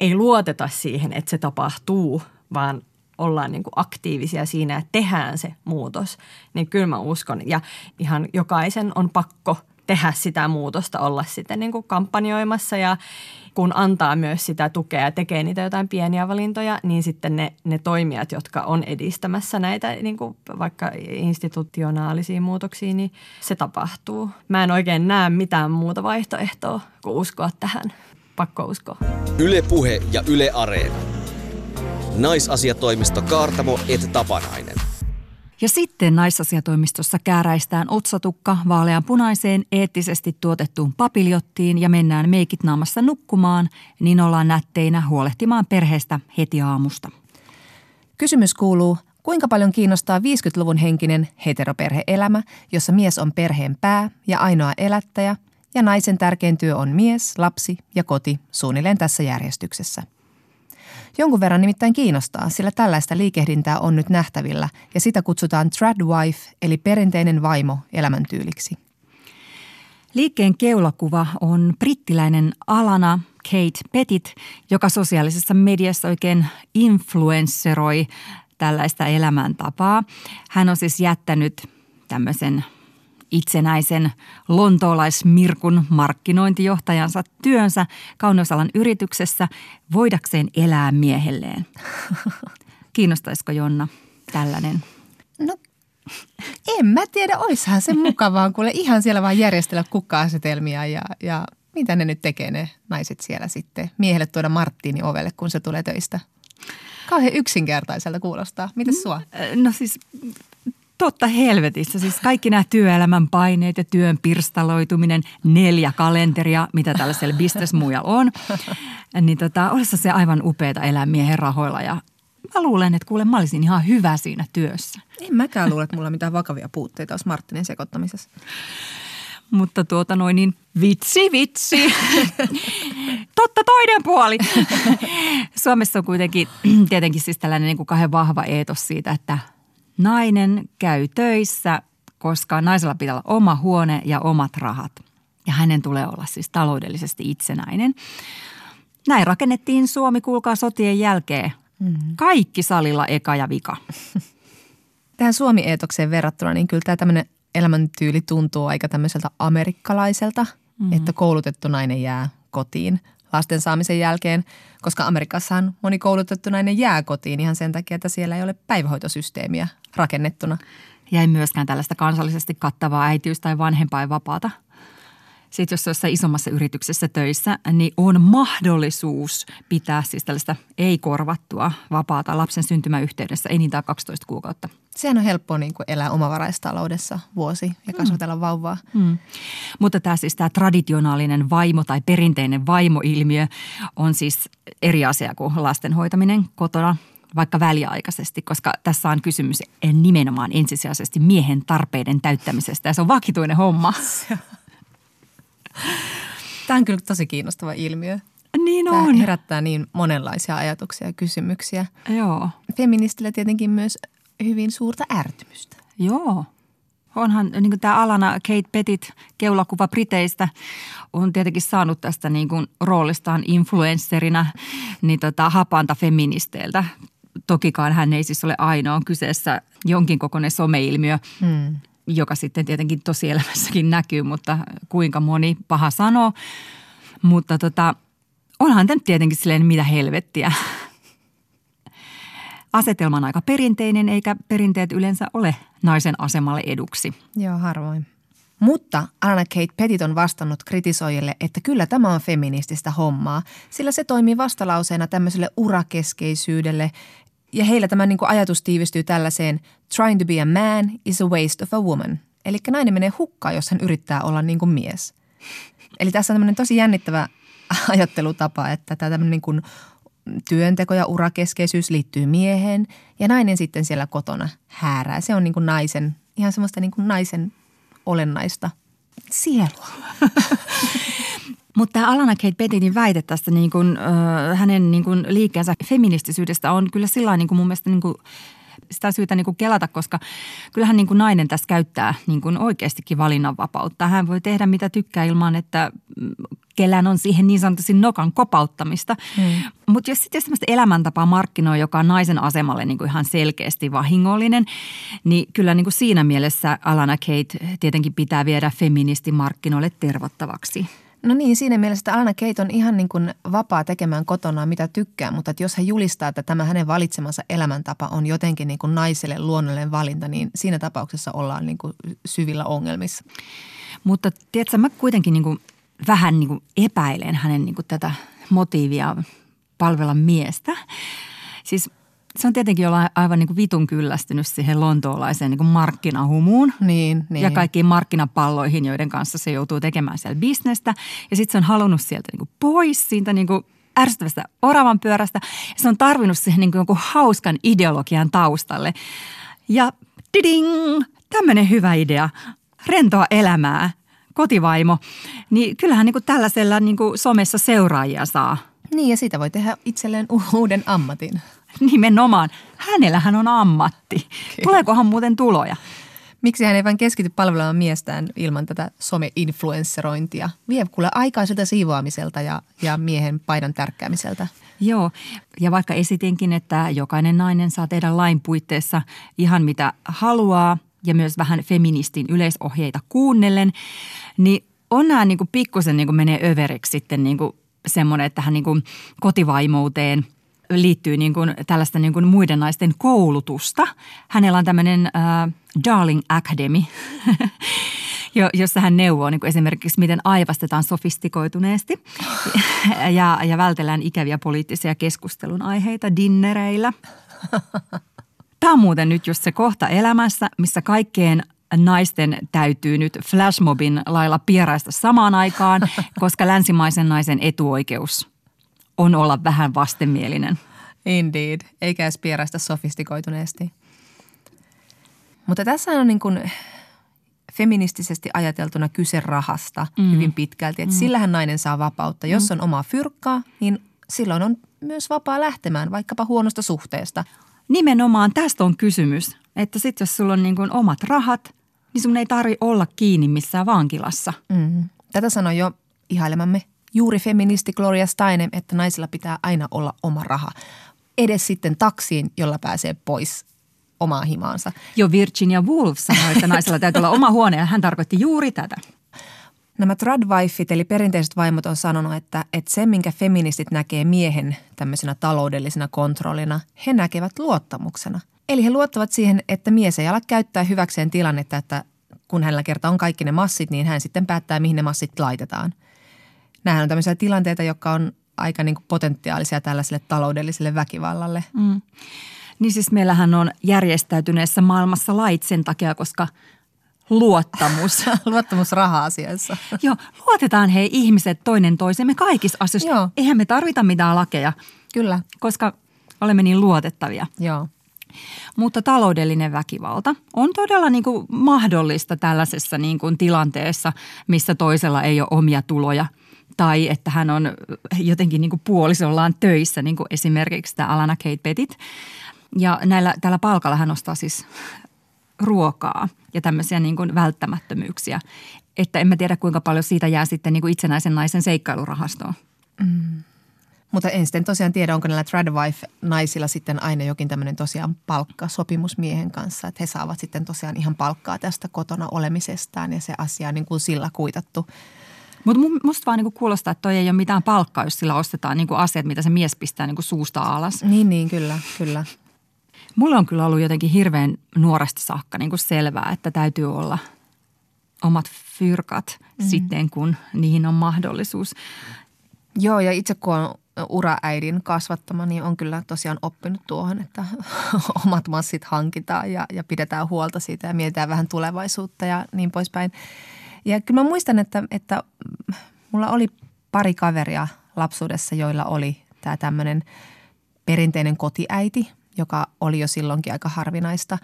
Speaker 1: ei luoteta siihen, että se tapahtuu, vaan ollaan niin kuin aktiivisia siinä, että tehdään se muutos, niin kyllä mä uskon. Ja ihan jokaisen on pakko tehdä sitä muutosta, olla sitten niin kuin kampanjoimassa ja kun antaa myös sitä tukea ja tekee niitä jotain pieniä valintoja, niin sitten ne, ne toimijat, jotka on edistämässä näitä niin kuin vaikka institutionaalisia muutoksia, niin se tapahtuu. Mä en oikein näe mitään muuta vaihtoehtoa kuin uskoa tähän. Pakko uskoa.
Speaker 2: Yle Puhe ja Yle Areena. Naisasiatoimisto Kaartamo et Tapanainen.
Speaker 3: Ja sitten naisasiatoimistossa kääräistään otsatukka vaaleanpunaiseen eettisesti tuotettuun papiljottiin ja mennään meikit naamassa nukkumaan, niin ollaan nätteinä huolehtimaan perheestä heti aamusta.
Speaker 4: Kysymys kuuluu, kuinka paljon kiinnostaa 50-luvun henkinen heteroperheelämä, jossa mies on perheen pää ja ainoa elättäjä, ja naisen tärkein työ on mies, lapsi ja koti suunnilleen tässä järjestyksessä – Jonkun verran nimittäin kiinnostaa, sillä tällaista liikehdintää on nyt nähtävillä ja sitä kutsutaan tradwife eli perinteinen vaimo elämäntyyliksi.
Speaker 3: Liikkeen keulakuva on brittiläinen Alana Kate Pettit, joka sosiaalisessa mediassa oikein influensseroi tällaista elämäntapaa. Hän on siis jättänyt tämmöisen itsenäisen lontoolaismirkun markkinointijohtajansa työnsä kauneusalan yrityksessä voidakseen elää miehelleen. Kiinnostaisiko Jonna tällainen?
Speaker 4: No en mä tiedä, oishan se mukavaa, kuule ihan siellä vaan järjestellä kukka-asetelmia ja, ja mitä ne nyt tekee ne naiset siellä sitten. Miehelle tuoda Marttiini ovelle, kun se tulee töistä. Kauhean yksinkertaiselta kuulostaa. Mitäs sua?
Speaker 3: No siis Totta helvetissä. Siis kaikki nämä työelämän paineet ja työn pirstaloituminen, neljä kalenteria, mitä tällaisella bisnesmuujalla on. Niin tota, olisi se aivan upeata elää miehen rahoilla ja mä luulen, että kuule mä olisin ihan hyvä siinä työssä.
Speaker 4: En mäkään luule, että mulla on mitään vakavia puutteita olisi Marttinin sekoittamisessa.
Speaker 3: Mutta tuota noin niin, vitsi, vitsi. Totta toinen puoli. Suomessa on kuitenkin tietenkin siis tällainen niin kuin kahden vahva eetos siitä, että – Nainen käy töissä, koska naisella pitää olla oma huone ja omat rahat. Ja hänen tulee olla siis taloudellisesti itsenäinen. Näin rakennettiin Suomi, kuulkaa sotien jälkeen. Mm-hmm. Kaikki salilla eka ja vika.
Speaker 4: Tähän Suomi-eetokseen verrattuna, niin kyllä tämä tämmöinen elämäntyyli tuntuu aika tämmöiseltä amerikkalaiselta, mm-hmm. että koulutettu nainen jää kotiin lasten saamisen jälkeen, koska Amerikassahan moni koulutettu nainen jää kotiin ihan sen takia, että siellä ei ole päivähoitosysteemiä rakennettuna.
Speaker 3: Ja ei myöskään tällaista kansallisesti kattavaa äitiys- tai vanhempainvapaata. Sitten jos jossain isommassa yrityksessä töissä, niin on mahdollisuus pitää siis tällaista ei-korvattua vapaata lapsen syntymäyhteydessä enintään 12 kuukautta.
Speaker 4: Sehän on helppoa niin kuin elää omavaraistaloudessa vuosi ja kasvatella mm. vauvaa. Mm.
Speaker 3: Mutta tämä siis tämä traditionaalinen vaimo tai perinteinen vaimoilmiö on siis eri asia kuin lasten hoitaminen kotona – vaikka väliaikaisesti, koska tässä on kysymys nimenomaan ensisijaisesti miehen tarpeiden täyttämisestä ja se on vakituinen homma.
Speaker 4: Tämä on kyllä tosi kiinnostava ilmiö.
Speaker 3: Niin
Speaker 4: Tämä
Speaker 3: on.
Speaker 4: herättää niin monenlaisia ajatuksia ja kysymyksiä.
Speaker 3: Joo.
Speaker 4: Feministillä tietenkin myös hyvin suurta ärtymystä.
Speaker 3: Joo. Onhan niin tämä Alana Kate Pettit, keulakuva Briteistä, on tietenkin saanut tästä niin kuin roolistaan influencerina niin tota, hapanta feministeiltä tokikaan hän ei siis ole ainoa. On kyseessä jonkin kokoinen someilmiö, hmm. Joka sitten tietenkin tosielämässäkin näkyy, mutta kuinka moni paha sanoo. Mutta tota, onhan tämä tietenkin silleen mitä helvettiä. Asetelma on aika perinteinen, eikä perinteet yleensä ole naisen asemalle eduksi.
Speaker 4: Joo, harvoin. Mutta Anna Kate Pettit on vastannut kritisoijille, että kyllä tämä on feminististä hommaa, sillä se toimii vastalauseena tämmöiselle urakeskeisyydelle. Ja heillä tämä niin kuin ajatus tiivistyy tällaiseen trying to be a man is a waste of a woman. Eli nainen menee hukkaan, jos hän yrittää olla niin kuin mies. Eli tässä on tämmöinen tosi jännittävä ajattelutapa, että tämä tämmöinen niin kuin työnteko ja urakeskeisyys liittyy mieheen ja nainen sitten siellä kotona häärää. Se on niin kuin naisen, ihan semmoista niin kuin naisen olennaista sielua.
Speaker 3: Mutta tämä Alana Kate Pettitin väite tästä niin kuin, äh, hänen niin kuin liikkeensä feministisyydestä on kyllä sillä niin kuin mun mielestä niin kuin sitä syytä niin kuin kelata, koska kyllähän niin kuin nainen tässä käyttää niin kuin oikeastikin valinnanvapautta. Hän voi tehdä mitä tykkää ilman, että kellään on siihen niin sanotusti nokan kopauttamista. Hmm. Mutta jos sitten tämmöistä elämäntapaa markkinoi, joka on naisen asemalle niin kuin ihan selkeästi vahingollinen, niin kyllä niin kuin siinä mielessä Alana Kate tietenkin pitää viedä feministimarkkinoille tervottavaksi.
Speaker 4: No niin, siinä mielessä Alana Kate on ihan niin kuin vapaa tekemään kotona mitä tykkää, mutta että jos hän julistaa, että tämä hänen valitsemansa elämäntapa on jotenkin niin kuin naiselle luonnollinen valinta, niin siinä tapauksessa ollaan niin kuin syvillä ongelmissa.
Speaker 3: Mutta tiedätkö, mä kuitenkin niin kuin vähän niin kuin epäilen hänen niin kuin tätä motiivia palvella miestä. Siis se on tietenkin olla aivan niin kuin vitun kyllästynyt siihen lontoolaiseen niin kuin markkinahumuun.
Speaker 4: Niin, niin.
Speaker 3: Ja kaikkiin markkinapalloihin, joiden kanssa se joutuu tekemään siellä bisnestä. Ja sitten se on halunnut sieltä niin kuin pois siitä niin kuin ärsyttävästä oravan pyörästä. Ja se on tarvinnut siihen niin kuin jonkun hauskan ideologian taustalle. Ja diding, tämmöinen hyvä idea. Rentoa elämää, kotivaimo. Niin kyllähän niin kuin tällaisella niin kuin somessa seuraajia saa.
Speaker 4: Niin ja siitä voi tehdä itselleen uuden ammatin.
Speaker 3: Nimenomaan. Hänellähän on ammatti. Okay. Tuleekohan muuten tuloja?
Speaker 4: Miksi hän ei vain keskity palvelemaan miestään ilman tätä some-influensserointia? Vie kuule aikaa siltä siivoamiselta ja, ja miehen paidan tärkkäämiseltä.
Speaker 3: Joo, ja vaikka esitinkin, että jokainen nainen saa tehdä lain puitteissa ihan mitä haluaa ja myös vähän feministin yleisohjeita kuunnellen, niin on nämä niin pikkusen niin menee överiksi sitten niin semmoinen, että hän niin kotivaimouteen – liittyy niin kuin tällaista niin kuin muiden naisten koulutusta. Hänellä on tämmöinen äh, Darling Academy, jossa hän neuvoo niin kuin esimerkiksi, miten aivastetaan sofistikoituneesti ja, ja vältellään ikäviä poliittisia keskustelun aiheita dinnereillä. Tämä on muuten nyt just se kohta elämässä, missä kaikkeen naisten täytyy nyt flashmobin lailla pieraista samaan aikaan, koska länsimaisen naisen etuoikeus on olla vähän vastenmielinen.
Speaker 4: Indeed, eikä edes pieraista sofistikoituneesti. Mutta tässä on niin kuin feministisesti ajateltuna kyse rahasta mm. hyvin pitkälti. Että mm. sillähän nainen saa vapautta. Jos mm. on omaa fyrkkaa, niin silloin on myös vapaa lähtemään vaikkapa huonosta suhteesta.
Speaker 3: Nimenomaan tästä on kysymys. Että sitten jos sulla on niin kuin omat rahat, niin sun ei tarvi olla kiinni missään vankilassa.
Speaker 4: Mm. Tätä sanoi jo ihailemamme juuri feministi Gloria Steinem, että naisilla pitää aina olla oma raha. Edes sitten taksiin, jolla pääsee pois omaa himaansa.
Speaker 3: Jo Virginia Woolf sanoi, että naisella täytyy olla oma huone ja hän tarkoitti juuri tätä.
Speaker 4: Nämä tradwifeit eli perinteiset vaimot on sanonut, että, että se, minkä feministit näkee miehen tämmöisenä taloudellisena kontrollina, he näkevät luottamuksena. Eli he luottavat siihen, että mies ei ala käyttää hyväkseen tilannetta, että kun hänellä kerta on kaikki ne massit, niin hän sitten päättää, mihin ne massit laitetaan – nämähän on tämmöisiä tilanteita, jotka on aika niin kuin potentiaalisia tällaiselle taloudelliselle väkivallalle. Mm.
Speaker 3: Niin siis meillähän on järjestäytyneessä maailmassa lait sen takia, koska luottamus.
Speaker 4: luottamus raha-asiassa.
Speaker 3: Joo, luotetaan hei ihmiset toinen toisemme kaikissa asioissa. Joo. Eihän me tarvita mitään lakeja.
Speaker 4: Kyllä.
Speaker 3: Koska olemme niin luotettavia.
Speaker 4: Joo.
Speaker 3: Mutta taloudellinen väkivalta on todella niin kuin mahdollista tällaisessa niin kuin tilanteessa, missä toisella ei ole omia tuloja – tai että hän on jotenkin niin kuin puolisollaan töissä, niin kuin esimerkiksi tämä Alana Kate Pettit. Ja näillä, tällä palkalla hän ostaa siis ruokaa ja tämmöisiä niin kuin välttämättömyyksiä. Että en mä tiedä, kuinka paljon siitä jää sitten niin kuin itsenäisen naisen seikkailurahastoon. Mm.
Speaker 4: Mutta en sitten tosiaan tiedä, onko näillä tradwife-naisilla sitten aina jokin tämmöinen tosiaan palkkasopimus miehen kanssa. Että he saavat sitten tosiaan ihan palkkaa tästä kotona olemisestaan ja se asia on niin kuin sillä kuitattu –
Speaker 3: mutta musta vaan niinku kuulostaa, että toi ei ole mitään palkkaa, jos sillä ostetaan niinku asiat, mitä se mies pistää niinku suusta alas.
Speaker 4: Niin, niin, kyllä, kyllä.
Speaker 3: Mulla on kyllä ollut jotenkin hirveän nuoresta saakka niinku selvää, että täytyy olla omat fyrkat mm. sitten, kun niihin on mahdollisuus.
Speaker 4: Joo, ja itse kun on uraäidin kasvattama, niin on kyllä tosiaan oppinut tuohon, että omat massit hankitaan ja, ja pidetään huolta siitä ja mietitään vähän tulevaisuutta ja niin poispäin. Ja kyllä mä muistan, että, että mulla oli pari kaveria lapsuudessa, joilla oli tämä tämmöinen perinteinen kotiäiti, joka oli jo silloinkin aika harvinaista.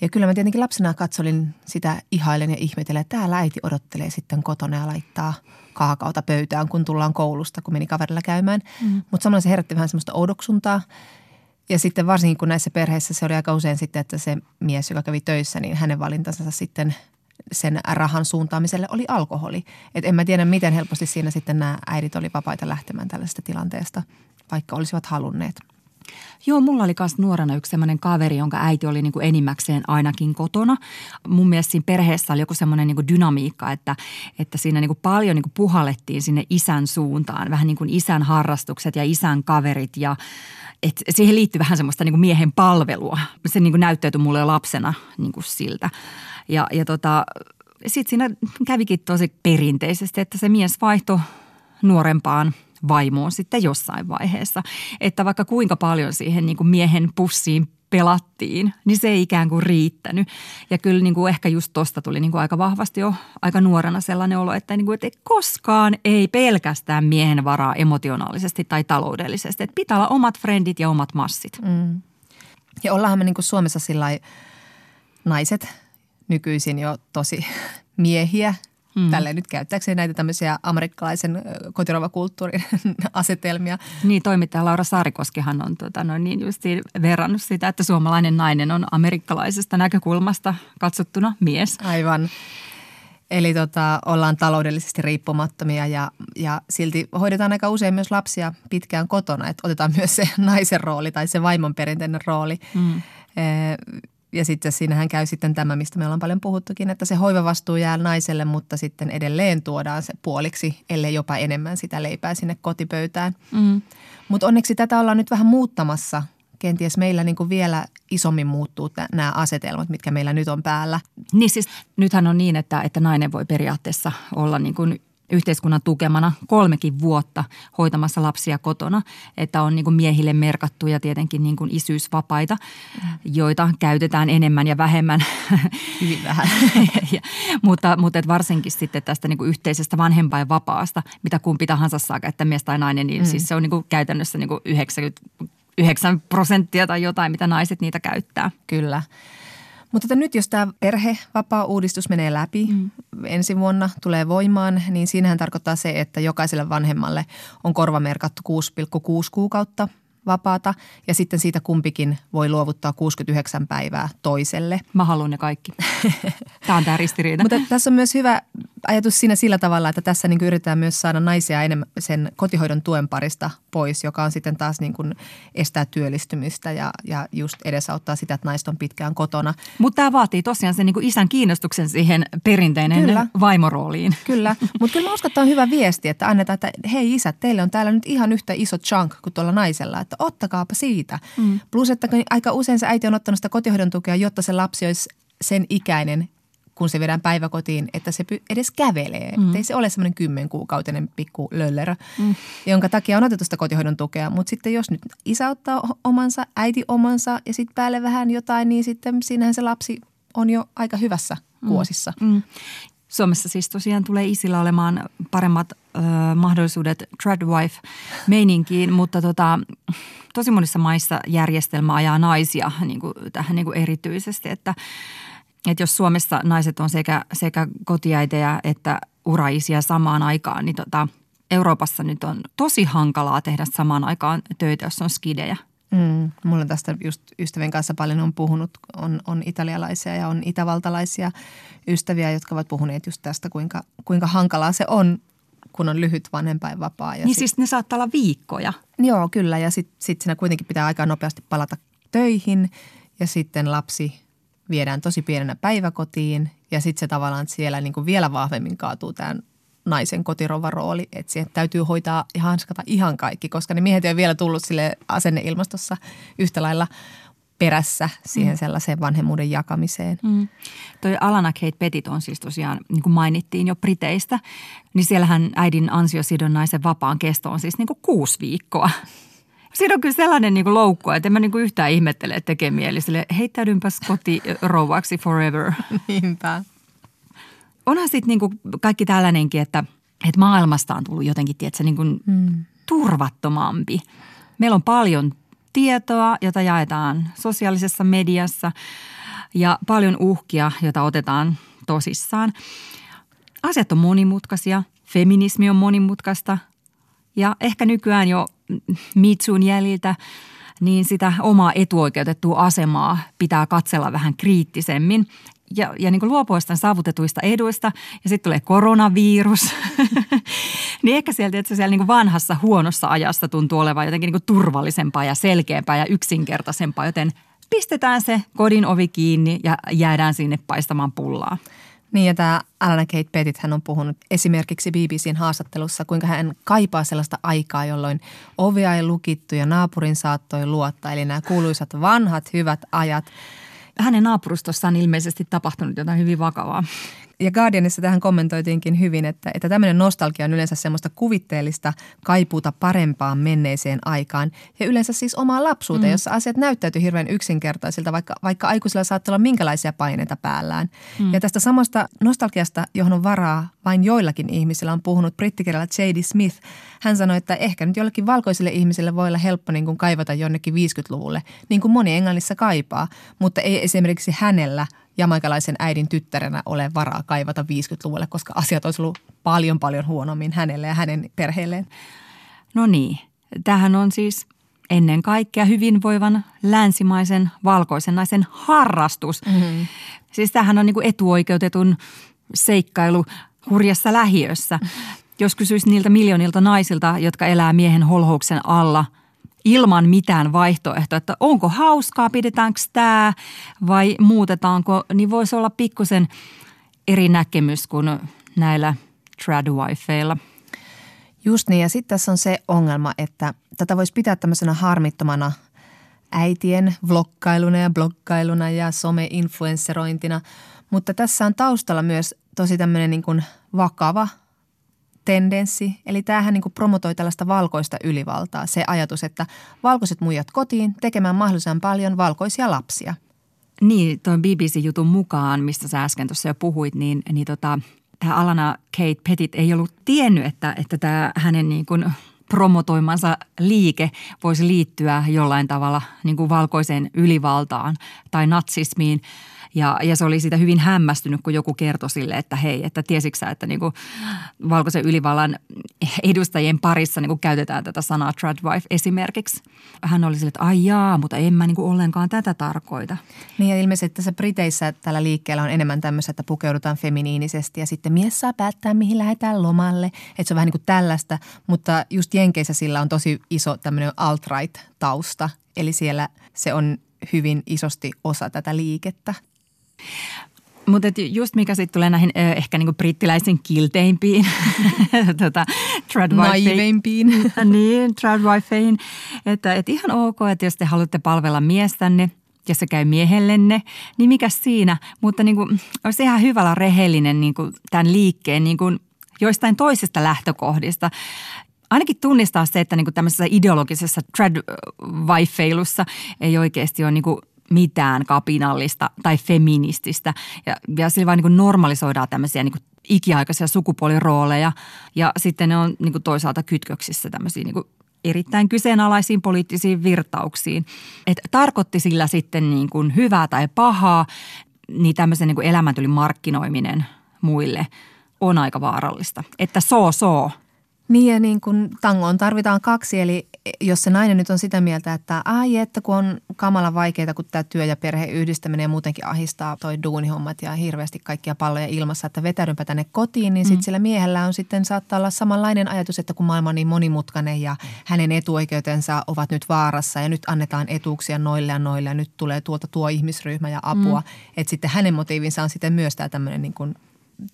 Speaker 4: Ja kyllä mä tietenkin lapsena katsolin sitä ihailen ja ihmetellen, että täällä äiti odottelee sitten kotona ja laittaa kaakauta pöytään, kun tullaan koulusta, kun meni kaverilla käymään. Mm. Mutta samalla se herätti vähän semmoista oudoksuntaa. Ja sitten varsinkin kun näissä perheissä se oli aika usein sitten, että se mies, joka kävi töissä, niin hänen valintansa sitten sen rahan suuntaamiselle oli alkoholi. Et en mä tiedä, miten helposti siinä sitten nämä äidit oli vapaita lähtemään tällaisesta tilanteesta, vaikka olisivat halunneet.
Speaker 3: Joo, mulla oli myös nuorena yksi semmoinen kaveri, jonka äiti oli niin kuin enimmäkseen ainakin kotona. Mun mielestä siinä perheessä oli joku semmoinen niin kuin dynamiikka, että, että siinä niin kuin paljon niin kuin puhallettiin sinne isän suuntaan. Vähän niin kuin isän harrastukset ja isän kaverit ja et siihen liittyy vähän semmoista niin kuin miehen palvelua. Se niin näyttäytyi mulle lapsena niin kuin siltä. Ja, ja tota, sitten siinä kävikin tosi perinteisesti, että se mies vaihtoi nuorempaan vaimoon sitten jossain vaiheessa. Että vaikka kuinka paljon siihen niin kuin miehen pussiin pelattiin, niin se ei ikään kuin riittänyt. Ja kyllä niin kuin ehkä just tosta tuli niin kuin aika vahvasti jo aika nuorena sellainen olo, että, niin kuin, että koskaan ei pelkästään miehen varaa emotionaalisesti tai taloudellisesti. Että pitää olla omat frendit ja omat massit. Mm.
Speaker 4: Ja ollaanhan me niin kuin Suomessa sillä naiset nykyisin jo tosi miehiä. Mm. Tälleen nyt käyttääkseni näitä tämmöisiä amerikkalaisen kotirovakulttuurin asetelmia.
Speaker 3: Niin, toimittaja Laura Saarikoskihan on tuota, no niin justiin verrannut sitä, että suomalainen nainen on amerikkalaisesta näkökulmasta katsottuna mies.
Speaker 4: Aivan. Eli tota, ollaan taloudellisesti riippumattomia ja, ja silti hoidetaan aika usein myös lapsia pitkään kotona. Että otetaan myös se naisen rooli tai se vaimon perinteinen rooli. Mm ja sitten siinähän käy sitten tämä, mistä me ollaan paljon puhuttukin, että se hoivavastuu jää naiselle, mutta sitten edelleen tuodaan se puoliksi, ellei jopa enemmän sitä leipää sinne kotipöytään. Mm. Mutta onneksi tätä ollaan nyt vähän muuttamassa. Kenties meillä niin kuin vielä isommin muuttuu t- nämä asetelmat, mitkä meillä nyt on päällä.
Speaker 3: Niin siis nythän on niin, että, että nainen voi periaatteessa olla niin kuin yhteiskunnan tukemana kolmekin vuotta hoitamassa lapsia kotona, että on niin kuin miehille merkattuja tietenkin niin kuin isyysvapaita, joita käytetään enemmän ja vähemmän.
Speaker 4: Hyvin vähän.
Speaker 3: ja, mutta, mutta et varsinkin sitten tästä niin kuin yhteisestä vanhempainvapaasta, mitä kumpi tahansa saa käyttää mies tai nainen, niin mm. siis se on niin kuin käytännössä niin kuin 99 prosenttia tai jotain, mitä naiset niitä käyttää.
Speaker 4: Kyllä. Mutta että nyt jos tämä perhevapaa-uudistus menee läpi mm. ensi vuonna, tulee voimaan, niin siinähän tarkoittaa se, että jokaiselle vanhemmalle on korvamerkattu 6,6 kuukautta vapaata ja sitten siitä kumpikin voi luovuttaa 69 päivää toiselle.
Speaker 3: Mä haluan ne kaikki. Tämä on tämä ristiriita.
Speaker 4: Mutta tässä on myös hyvä ajatus siinä sillä tavalla, että tässä niin yritetään myös saada naisia enemmän sen kotihoidon tuen parista pois, joka on sitten taas niin kuin estää työllistymistä ja, ja just edesauttaa sitä, että naiset on pitkään kotona.
Speaker 3: Mutta tämä vaatii tosiaan sen niin kuin isän kiinnostuksen siihen perinteinen kyllä. vaimorooliin.
Speaker 4: Kyllä, mutta kyllä mä uskon, että on hyvä viesti, että annetaan, että hei isät, teille on täällä nyt ihan yhtä iso chunk kuin tuolla naisella, että ottakaapa siitä. Mm. Plus, että aika usein se äiti on ottanut sitä kotihoidon tukea, jotta se lapsi olisi sen ikäinen, kun se vedään päiväkotiin, että se edes kävelee. Mm. Ei se ole semmoinen kymmenkuukautinen pikku löllerö, mm. jonka takia on otettu sitä kotihoidon tukea. Mutta sitten jos nyt isä ottaa omansa, äiti omansa ja sitten päälle vähän jotain, niin sitten siinähän se lapsi on jo aika hyvässä mm. kuosissa. Mm.
Speaker 3: Suomessa siis tosiaan tulee isillä olemaan paremmat ö, mahdollisuudet tradwife-meininkiin, mutta tota, tosi monissa maissa järjestelmä ajaa naisia niin kuin, tähän niin kuin erityisesti, että – että jos Suomessa naiset on sekä, sekä kotiäitejä että uraisia samaan aikaan, niin tota, Euroopassa nyt on tosi hankalaa tehdä samaan aikaan töitä, jos on skidejä.
Speaker 4: Mm, mulla tästä just ystävien kanssa paljon on puhunut, on, on italialaisia ja on itävaltalaisia ystäviä, jotka ovat puhuneet just tästä, kuinka, kuinka hankalaa se on, kun on lyhyt vanhempainvapaa.
Speaker 3: Ja niin sit, siis ne saattaa olla viikkoja.
Speaker 4: Joo, kyllä ja sitten sit siinä kuitenkin pitää aika nopeasti palata töihin ja sitten lapsi viedään tosi pienenä päiväkotiin ja sitten se tavallaan siellä niin kuin vielä vahvemmin kaatuu tämän naisen kotirovan rooli, että siihen täytyy hoitaa ja hanskata ihan kaikki, koska ne miehet ei ole vielä tullut sille asenneilmastossa yhtä lailla perässä siihen sellaiseen vanhemmuuden jakamiseen.
Speaker 3: Mm. Toi Alana Kate Petit on siis tosiaan, niin kuin mainittiin jo Briteistä, niin siellähän äidin ansiosidonnaisen vapaan kesto on siis niin kuin kuusi viikkoa. Siinä on kyllä sellainen niin kuin loukku, että en mä niin kuin yhtään ihmettele, että tekee mieli sille heittäydynpäs koti rouvaksi forever.
Speaker 4: Niinpä.
Speaker 3: Onhan sitten niin kuin kaikki tällainenkin, että, että maailmasta on tullut jotenkin, tiedätkö, niin kuin mm. turvattomampi. Meillä on paljon tietoa, jota jaetaan sosiaalisessa mediassa ja paljon uhkia, joita otetaan tosissaan. Asiat on monimutkaisia, feminismi on monimutkaista ja ehkä nykyään jo Mitsun jäljiltä niin sitä omaa etuoikeutettua asemaa pitää katsella vähän kriittisemmin ja, ja niin kuin saavutetuista eduista ja sitten tulee koronavirus, niin ehkä sieltä, että siellä niin kuin vanhassa huonossa ajassa tuntuu olevan jotenkin niin kuin turvallisempaa ja selkeämpää ja yksinkertaisempaa, joten pistetään se kodin ovi kiinni ja jäädään sinne paistamaan pullaa.
Speaker 4: Niin ja tämä Alana Kate Pettit hän on puhunut esimerkiksi BBCn haastattelussa, kuinka hän kaipaa sellaista aikaa, jolloin ovia ei lukittu ja naapurin saattoi luottaa. Eli nämä kuuluisat vanhat hyvät ajat –
Speaker 3: hänen naapurustossaan ilmeisesti tapahtunut jotain hyvin vakavaa.
Speaker 4: Ja Guardianissa tähän kommentoitiinkin hyvin, että, että tämmöinen nostalgia on yleensä semmoista kuvitteellista kaipuuta parempaan menneeseen aikaan. Ja yleensä siis omaa lapsuuteen, mm. jossa asiat näyttäytyy hirveän yksinkertaisilta, vaikka, vaikka aikuisilla saattaa olla minkälaisia paineita päällään. Mm. Ja tästä samasta nostalgiasta, johon on varaa vain joillakin ihmisillä, on puhunut brittikirjalla J.D. Smith. Hän sanoi, että ehkä nyt jollekin valkoisille ihmisille voi olla helppo niin kuin kaivata jonnekin 50-luvulle, niin kuin moni Englannissa kaipaa, mutta ei esimerkiksi hänellä – jamaikalaisen äidin tyttärenä ole varaa kaivata 50-luvulle, koska asiat olisi ollut paljon paljon huonommin hänelle ja hänen perheelleen.
Speaker 3: No niin, tähän on siis ennen kaikkea hyvinvoivan länsimaisen valkoisen naisen harrastus. Mm-hmm. Siis tämähän on niin kuin etuoikeutetun seikkailu hurjassa lähiössä. Jos kysyisi niiltä miljoonilta naisilta, jotka elää miehen holhouksen alla – ilman mitään vaihtoehtoa, että onko hauskaa, pidetäänkö tämä vai muutetaanko, niin voisi olla pikkusen eri näkemys kuin näillä tradwifeilla.
Speaker 4: Just niin, ja sitten tässä on se ongelma, että tätä voisi pitää tämmöisenä harmittomana äitien vlogkailuna ja blogkailuna ja some-influensserointina, mutta tässä on taustalla myös tosi tämmöinen niin kuin vakava – tendenssi. Eli tämähän niin kuin promotoi tällaista valkoista ylivaltaa. Se ajatus, että valkoiset muijat kotiin tekemään mahdollisimman paljon valkoisia lapsia.
Speaker 3: Niin, tuon BBC-jutun mukaan, mistä sä äsken tuossa jo puhuit, niin, niin tota, tämä Alana Kate Petit ei ollut tiennyt, että, että tämä hänen niin kuin promotoimansa liike voisi liittyä jollain tavalla niin kuin valkoiseen ylivaltaan tai natsismiin – ja, ja se oli siitä hyvin hämmästynyt, kun joku kertoi sille, että hei, että tiesitkö sä, että niinku valkoisen ylivallan edustajien parissa niinku käytetään tätä sanaa tradwife esimerkiksi. Hän oli sille, että ai jaa, mutta en mä niinku ollenkaan tätä tarkoita.
Speaker 4: Niin ja ilmeisesti tässä Briteissä tällä liikkeellä on enemmän tämmöistä, että pukeudutaan feminiinisesti ja sitten mies saa päättää, mihin lähdetään lomalle. Että se on vähän niin kuin tällaista, mutta just Jenkeissä sillä on tosi iso tämmöinen alt-right-tausta. Eli siellä se on hyvin isosti osa tätä liikettä.
Speaker 3: Mutta just mikä sitten tulee näihin ö, ehkä niinku brittiläisen kilteimpiin,
Speaker 4: tota, Naiveimpiin.
Speaker 3: niin, tradwifeihin. Että et ihan ok, että jos te haluatte palvella miestänne ja se käy miehellenne, niin mikä siinä? Mutta niinku, olisi ihan hyvällä rehellinen niinku, tämän liikkeen niinku, joistain toisista lähtökohdista ainakin tunnistaa se, että niinku tämmöisessä ideologisessa tradwifeilussa ei oikeasti ole niinku mitään kapinallista tai feminististä. Ja, ja sillä vaan niin normalisoidaan tämmöisiä niin ikiaikaisia sukupuolirooleja ja sitten ne on niin toisaalta kytköksissä tämmöisiin niin erittäin kyseenalaisiin poliittisiin virtauksiin. Et tarkoitti sillä sitten niin kuin hyvää tai pahaa, niin tämmöisen niin elämäntylin markkinoiminen muille on aika vaarallista. Että so so
Speaker 4: niin ja niin kuin tangoon tarvitaan kaksi, eli jos se nainen nyt on sitä mieltä, että ai että kun on kamala vaikeita, kun tämä työ ja perhe yhdistäminen ja muutenkin ahistaa toi duunihommat ja hirveästi kaikkia palloja ilmassa, että vetäydynpä tänne kotiin, niin mm. sitten sillä miehellä on sitten saattaa olla samanlainen ajatus, että kun maailma on niin monimutkainen ja hänen etuoikeutensa ovat nyt vaarassa ja nyt annetaan etuuksia noille ja noille ja nyt tulee tuolta tuo ihmisryhmä ja apua, mm. että sitten hänen motiivinsa on sitten myös tämä tämmöinen niin kuin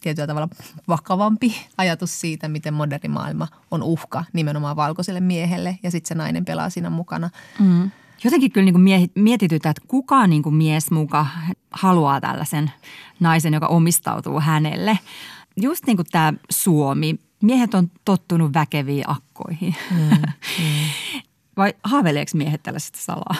Speaker 4: tietyllä tavalla vakavampi ajatus siitä, miten moderni maailma on uhka nimenomaan valkoiselle miehelle ja sitten se nainen pelaa siinä mukana. Mm.
Speaker 3: Jotenkin kyllä niin kuin mietitytään, että kuka niin kuin mies muka haluaa tällaisen naisen, joka omistautuu hänelle. Just niin kuin tämä Suomi. Miehet on tottunut väkeviin akkoihin. Mm, mm. Vai haaveileeko miehet tällaisesta salaa?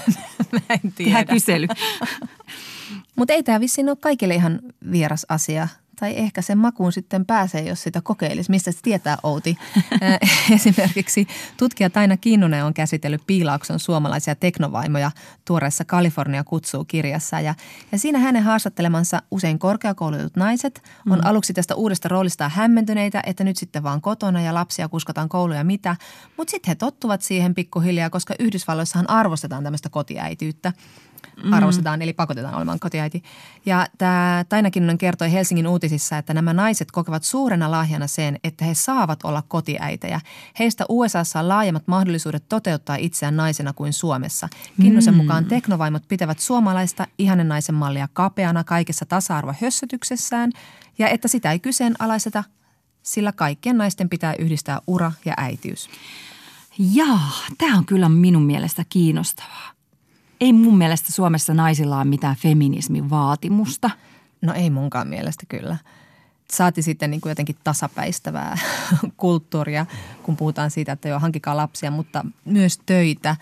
Speaker 4: Mä en tiedä.
Speaker 3: Tehdään kysely.
Speaker 4: Mutta ei tämä vissiin ole kaikille ihan vieras asia tai ehkä sen makuun sitten pääsee, jos sitä kokeilisi. Mistä se tietää, Outi? Esimerkiksi tutkija Taina Kinnunen on käsitellyt Piilaakson suomalaisia teknovaimoja tuoreessa Kalifornia kutsuu kirjassa. Ja, ja siinä hänen haastattelemansa usein korkeakoulutut naiset on mm. aluksi tästä uudesta roolistaan hämmentyneitä, että nyt sitten vaan kotona ja lapsia kuskataan kouluja mitä. Mutta sitten he tottuvat siihen pikkuhiljaa, koska Yhdysvalloissahan arvostetaan tämmöistä kotiäityyttä mm. arvostetaan, eli pakotetaan olemaan kotiäiti. Ja tämä Taina Kinnunen kertoi Helsingin uutisissa, että nämä naiset kokevat suurena lahjana sen, että he saavat olla kotiäitejä. Heistä USAssa on laajemmat mahdollisuudet toteuttaa itseään naisena kuin Suomessa. Kinnusen mm. mukaan teknovaimot pitävät suomalaista ihanen naisen mallia kapeana kaikessa tasa-arvohössötyksessään ja että sitä ei kyseenalaiseta, sillä kaikkien naisten pitää yhdistää ura ja äitiys.
Speaker 3: Jaa, tämä on kyllä minun mielestä kiinnostavaa ei mun mielestä Suomessa naisilla ole mitään feminismin vaatimusta.
Speaker 4: No ei munkaan mielestä kyllä. Saati sitten niin kuin jotenkin tasapäistävää kulttuuria, kun puhutaan siitä, että jo hankikaa lapsia, mutta myös töitä.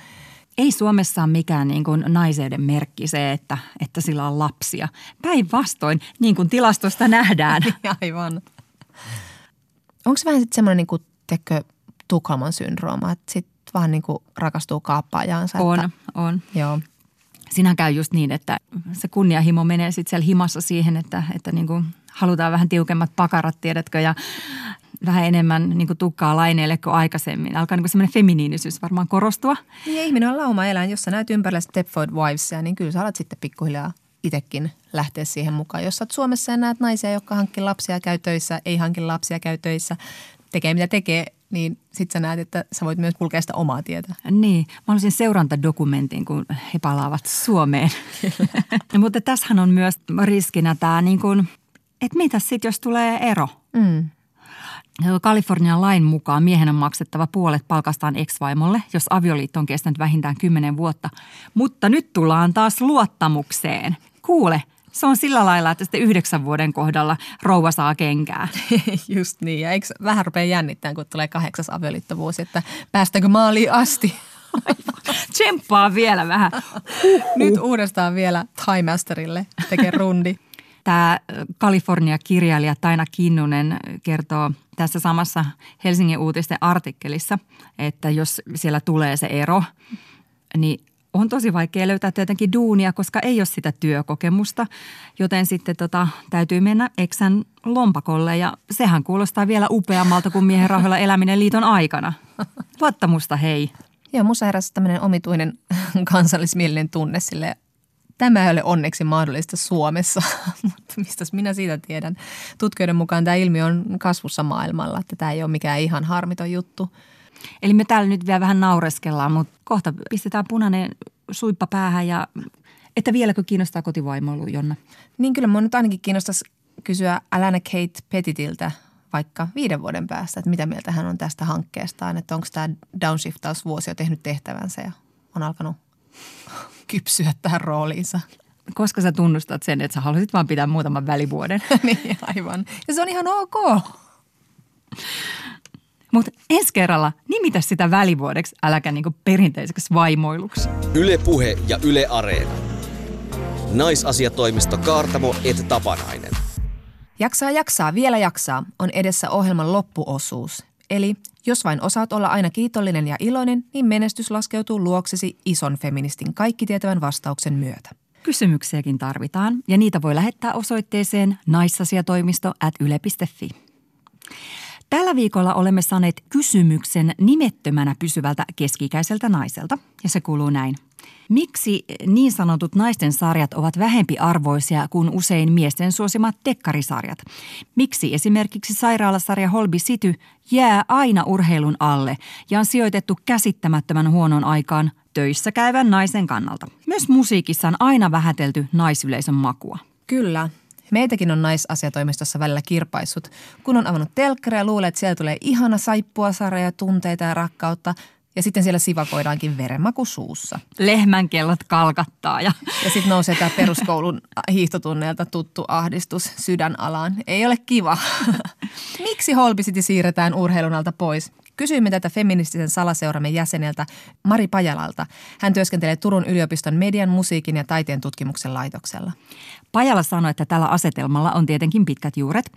Speaker 3: Ei Suomessa ole mikään niin kuin naiseuden merkki se, että, että sillä on lapsia. Päinvastoin, niin kuin tilastosta nähdään.
Speaker 4: Aivan. Onko se vähän sitten semmoinen niin kuin, tekö, Tukholman syndrooma, että sit vaan niin kuin rakastuu kaappaajaansa.
Speaker 3: On,
Speaker 4: että,
Speaker 3: on.
Speaker 4: Joo.
Speaker 3: Siinä käy just niin, että se kunniahimo menee sitten siellä himassa siihen, että, että niin kuin halutaan vähän tiukemmat pakarat, tiedätkö, ja vähän enemmän niin kuin tukkaa laineille kuin aikaisemmin. Alkaa niin semmoinen feminiinisyys varmaan korostua.
Speaker 4: Niin ihminen on lauma eläin. Jos sä näet ympärillä Stepford Wivesia, niin kyllä sä alat sitten pikkuhiljaa itsekin lähteä siihen mukaan. Jos sä oot Suomessa ja näet naisia, jotka hankkii lapsia käy töissä, ei hanki lapsia käy töissä, tekee mitä tekee, niin sitten sä näet, että sä voit myös kulkea sitä omaa tietä.
Speaker 3: Niin, mä haluaisin seurantadokumentin, kun he palaavat Suomeen. Mutta tässähän on myös riskinä tämä, niin kuin, että mitä sitten, jos tulee ero? Mm. Kalifornian lain mukaan miehen on maksettava puolet palkastaan ex-vaimolle, jos avioliitto on kestänyt vähintään 10 vuotta. Mutta nyt tullaan taas luottamukseen. Kuule, se on sillä lailla, että sitten yhdeksän vuoden kohdalla rouva saa kenkää.
Speaker 4: Just niin. Ja eikö vähän rupea jännittämään, kun tulee kahdeksas avioliittovuosi, että päästäänkö maaliin asti?
Speaker 3: Tsemppaa vielä vähän.
Speaker 4: Nyt uudestaan vielä Thai Masterille tekee rundi.
Speaker 3: Tämä Kalifornia-kirjailija Taina Kinnunen kertoo tässä samassa Helsingin uutisten artikkelissa, että jos siellä tulee se ero, niin on tosi vaikea löytää tietenkin duunia, koska ei ole sitä työkokemusta, joten sitten tota, täytyy mennä eksän lompakolle ja sehän kuulostaa vielä upeammalta kuin miehen rahoilla eläminen liiton aikana. Luottamusta hei.
Speaker 4: Joo, musta heräsi tämmöinen omituinen kansallismielinen tunne sille Tämä ei ole onneksi mahdollista Suomessa, mutta mistä minä siitä tiedän. Tutkijoiden mukaan tämä ilmiö on kasvussa maailmalla, että tämä ei ole mikään ihan harmiton juttu –
Speaker 3: Eli me täällä nyt vielä vähän naureskellaan, mutta kohta pistetään punainen suippa päähän ja että vieläkö kiinnostaa kotivaimoilu, Jonna?
Speaker 4: Niin kyllä mun nyt ainakin kiinnostaisi kysyä Alana Kate Petitiltä vaikka viiden vuoden päästä, että mitä mieltä hän on tästä hankkeestaan, että onko tämä downshiftausvuosi jo tehnyt tehtävänsä ja on alkanut kypsyä tähän rooliinsa.
Speaker 3: Koska sä tunnustat sen, että sä haluaisit vaan pitää muutaman välivuoden.
Speaker 4: niin, aivan. Ja se on ihan ok.
Speaker 3: Mutta ensi kerralla nimitä sitä välivuodeksi, äläkä niinku perinteiseksi vaimoiluksi.
Speaker 2: Yle Puhe ja Yle Areena. Naisasiatoimisto Kaartamo et Tapanainen.
Speaker 4: Jaksaa jaksaa, vielä jaksaa on edessä ohjelman loppuosuus. Eli jos vain osaat olla aina kiitollinen ja iloinen, niin menestys laskeutuu luoksesi ison feministin kaikki tietävän vastauksen myötä.
Speaker 3: Kysymyksiäkin tarvitaan ja niitä voi lähettää osoitteeseen naisasiatoimisto at yle.fi. Tällä viikolla olemme saaneet kysymyksen nimettömänä pysyvältä keskikäiseltä naiselta, ja se kuuluu näin. Miksi niin sanotut naisten sarjat ovat vähempi arvoisia kuin usein miesten suosimat tekkarisarjat? Miksi esimerkiksi sairaalasarja Holby City jää aina urheilun alle ja on sijoitettu käsittämättömän huonon aikaan töissä käyvän naisen kannalta? Myös musiikissa on aina vähätelty naisyleisön makua.
Speaker 4: Kyllä, Meitäkin on naisasiatoimistossa välillä kirpaissut. Kun on avannut telkkari ja luulee, että siellä tulee ihana saippua, sarja, tunteita ja rakkautta, Ja sitten siellä sivakoidaankin verenmaku suussa.
Speaker 3: Lehmän kellot kalkattaa ja
Speaker 4: Ja sitten nousee tämä peruskoulun hiihtotunneilta tuttu ahdistus sydänalaan. Ei ole kiva. Miksi Holbisiti siirretään urheilun alta pois? Kysyimme tätä feministisen salaseuramme jäseneltä Mari Pajalalta. Hän työskentelee Turun yliopiston median, musiikin ja taiteen tutkimuksen laitoksella.
Speaker 3: Pajala sanoi, että tällä asetelmalla on tietenkin pitkät juuret.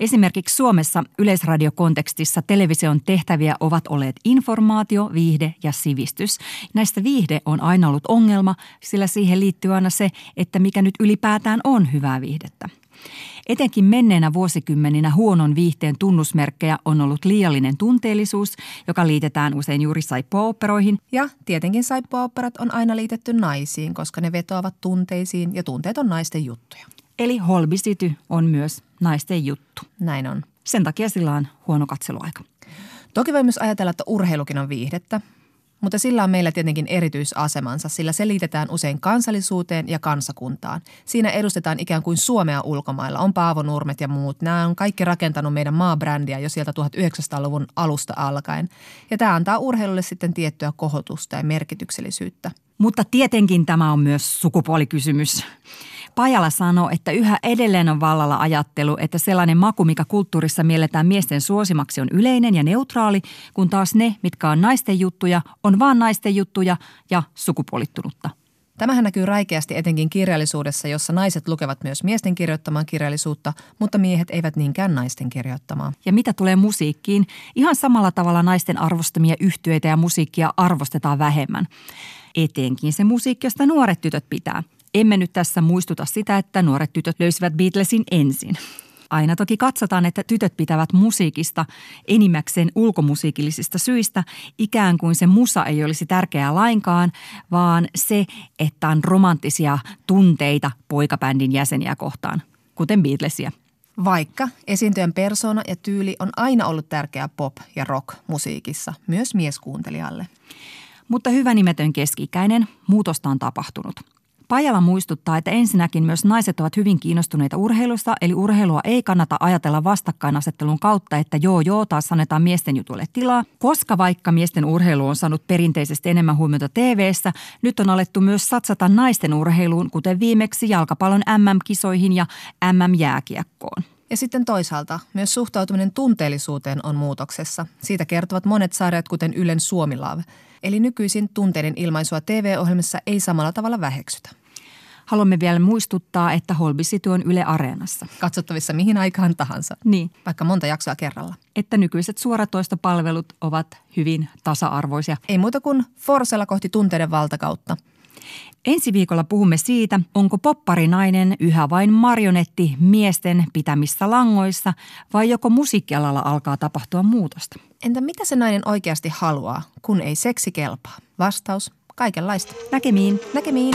Speaker 3: Esimerkiksi Suomessa yleisradiokontekstissa television tehtäviä ovat olleet informaatio, viihde ja sivistys. Näistä viihde on aina ollut ongelma, sillä siihen liittyy aina se, että mikä nyt ylipäätään on hyvää viihdettä. Etenkin menneenä vuosikymmeninä huonon viihteen tunnusmerkkejä on ollut liiallinen tunteellisuus, joka liitetään usein juuri saippuaoperoihin.
Speaker 4: Ja tietenkin saippuaoperat on aina liitetty naisiin, koska ne vetoavat tunteisiin ja tunteet on naisten juttuja.
Speaker 3: Eli Holby City on myös naisten juttu.
Speaker 4: Näin on.
Speaker 3: Sen takia sillä on huono katseluaika.
Speaker 4: Toki voi myös ajatella, että urheilukin on viihdettä, mutta sillä on meillä tietenkin erityisasemansa, sillä se liitetään usein kansallisuuteen ja kansakuntaan. Siinä edustetaan ikään kuin Suomea ulkomailla, on Paavo Nurmet ja muut. Nämä on kaikki rakentanut meidän maabrändiä jo sieltä 1900-luvun alusta alkaen. Ja tämä antaa urheilulle sitten tiettyä kohotusta ja merkityksellisyyttä.
Speaker 3: Mutta tietenkin tämä on myös sukupuolikysymys. Pajala sanoo, että yhä edelleen on vallalla ajattelu, että sellainen maku, mikä kulttuurissa mielletään miesten suosimaksi, on yleinen ja neutraali, kun taas ne, mitkä on naisten juttuja, on vaan naisten juttuja ja sukupuolittunutta.
Speaker 4: Tämähän näkyy räikeästi etenkin kirjallisuudessa, jossa naiset lukevat myös miesten kirjoittamaa kirjallisuutta, mutta miehet eivät niinkään naisten kirjoittamaa.
Speaker 3: Ja mitä tulee musiikkiin, ihan samalla tavalla naisten arvostamia yhtyeitä ja musiikkia arvostetaan vähemmän. Etenkin se musiikki, josta nuoret tytöt pitää. Emme nyt tässä muistuta sitä, että nuoret tytöt löysivät Beatlesin ensin. Aina toki katsotaan, että tytöt pitävät musiikista enimmäkseen ulkomusiikillisista syistä, ikään kuin se musa ei olisi tärkeää lainkaan, vaan se, että on romanttisia tunteita poikabändin jäseniä kohtaan, kuten Beatlesia.
Speaker 4: Vaikka esiintyjän persona ja tyyli on aina ollut tärkeä pop- ja rock-musiikissa, myös mieskuuntelijalle.
Speaker 3: Mutta hyvä nimetön keskikäinen, muutosta on tapahtunut – Pajala muistuttaa, että ensinnäkin myös naiset ovat hyvin kiinnostuneita urheilusta, eli urheilua ei kannata ajatella vastakkainasettelun kautta, että joo joo taas annetaan miesten jutuille tilaa, koska vaikka miesten urheilu on saanut perinteisesti enemmän huomiota tv nyt on alettu myös satsata naisten urheiluun, kuten viimeksi jalkapallon MM-kisoihin ja MM-jääkiekkoon.
Speaker 4: Ja sitten toisaalta myös suhtautuminen tunteellisuuteen on muutoksessa. Siitä kertovat monet sarjat, kuten Ylen Suomilav. Eli nykyisin tunteiden ilmaisua TV-ohjelmissa ei samalla tavalla väheksytä.
Speaker 3: Haluamme vielä muistuttaa, että Holby City on Yle Areenassa.
Speaker 4: Katsottavissa mihin aikaan tahansa.
Speaker 3: Niin.
Speaker 4: Vaikka monta jaksoa kerralla.
Speaker 3: Että nykyiset suoratoistopalvelut ovat hyvin tasa-arvoisia.
Speaker 4: Ei muuta kuin Forsella kohti tunteiden valtakautta –
Speaker 3: Ensi viikolla puhumme siitä, onko popparinainen yhä vain marionetti miesten pitämissä langoissa vai joko musiikkialalla alkaa tapahtua muutosta.
Speaker 4: Entä mitä se nainen oikeasti haluaa, kun ei seksi kelpaa? Vastaus, kaikenlaista.
Speaker 3: Näkemiin.
Speaker 4: Näkemiin.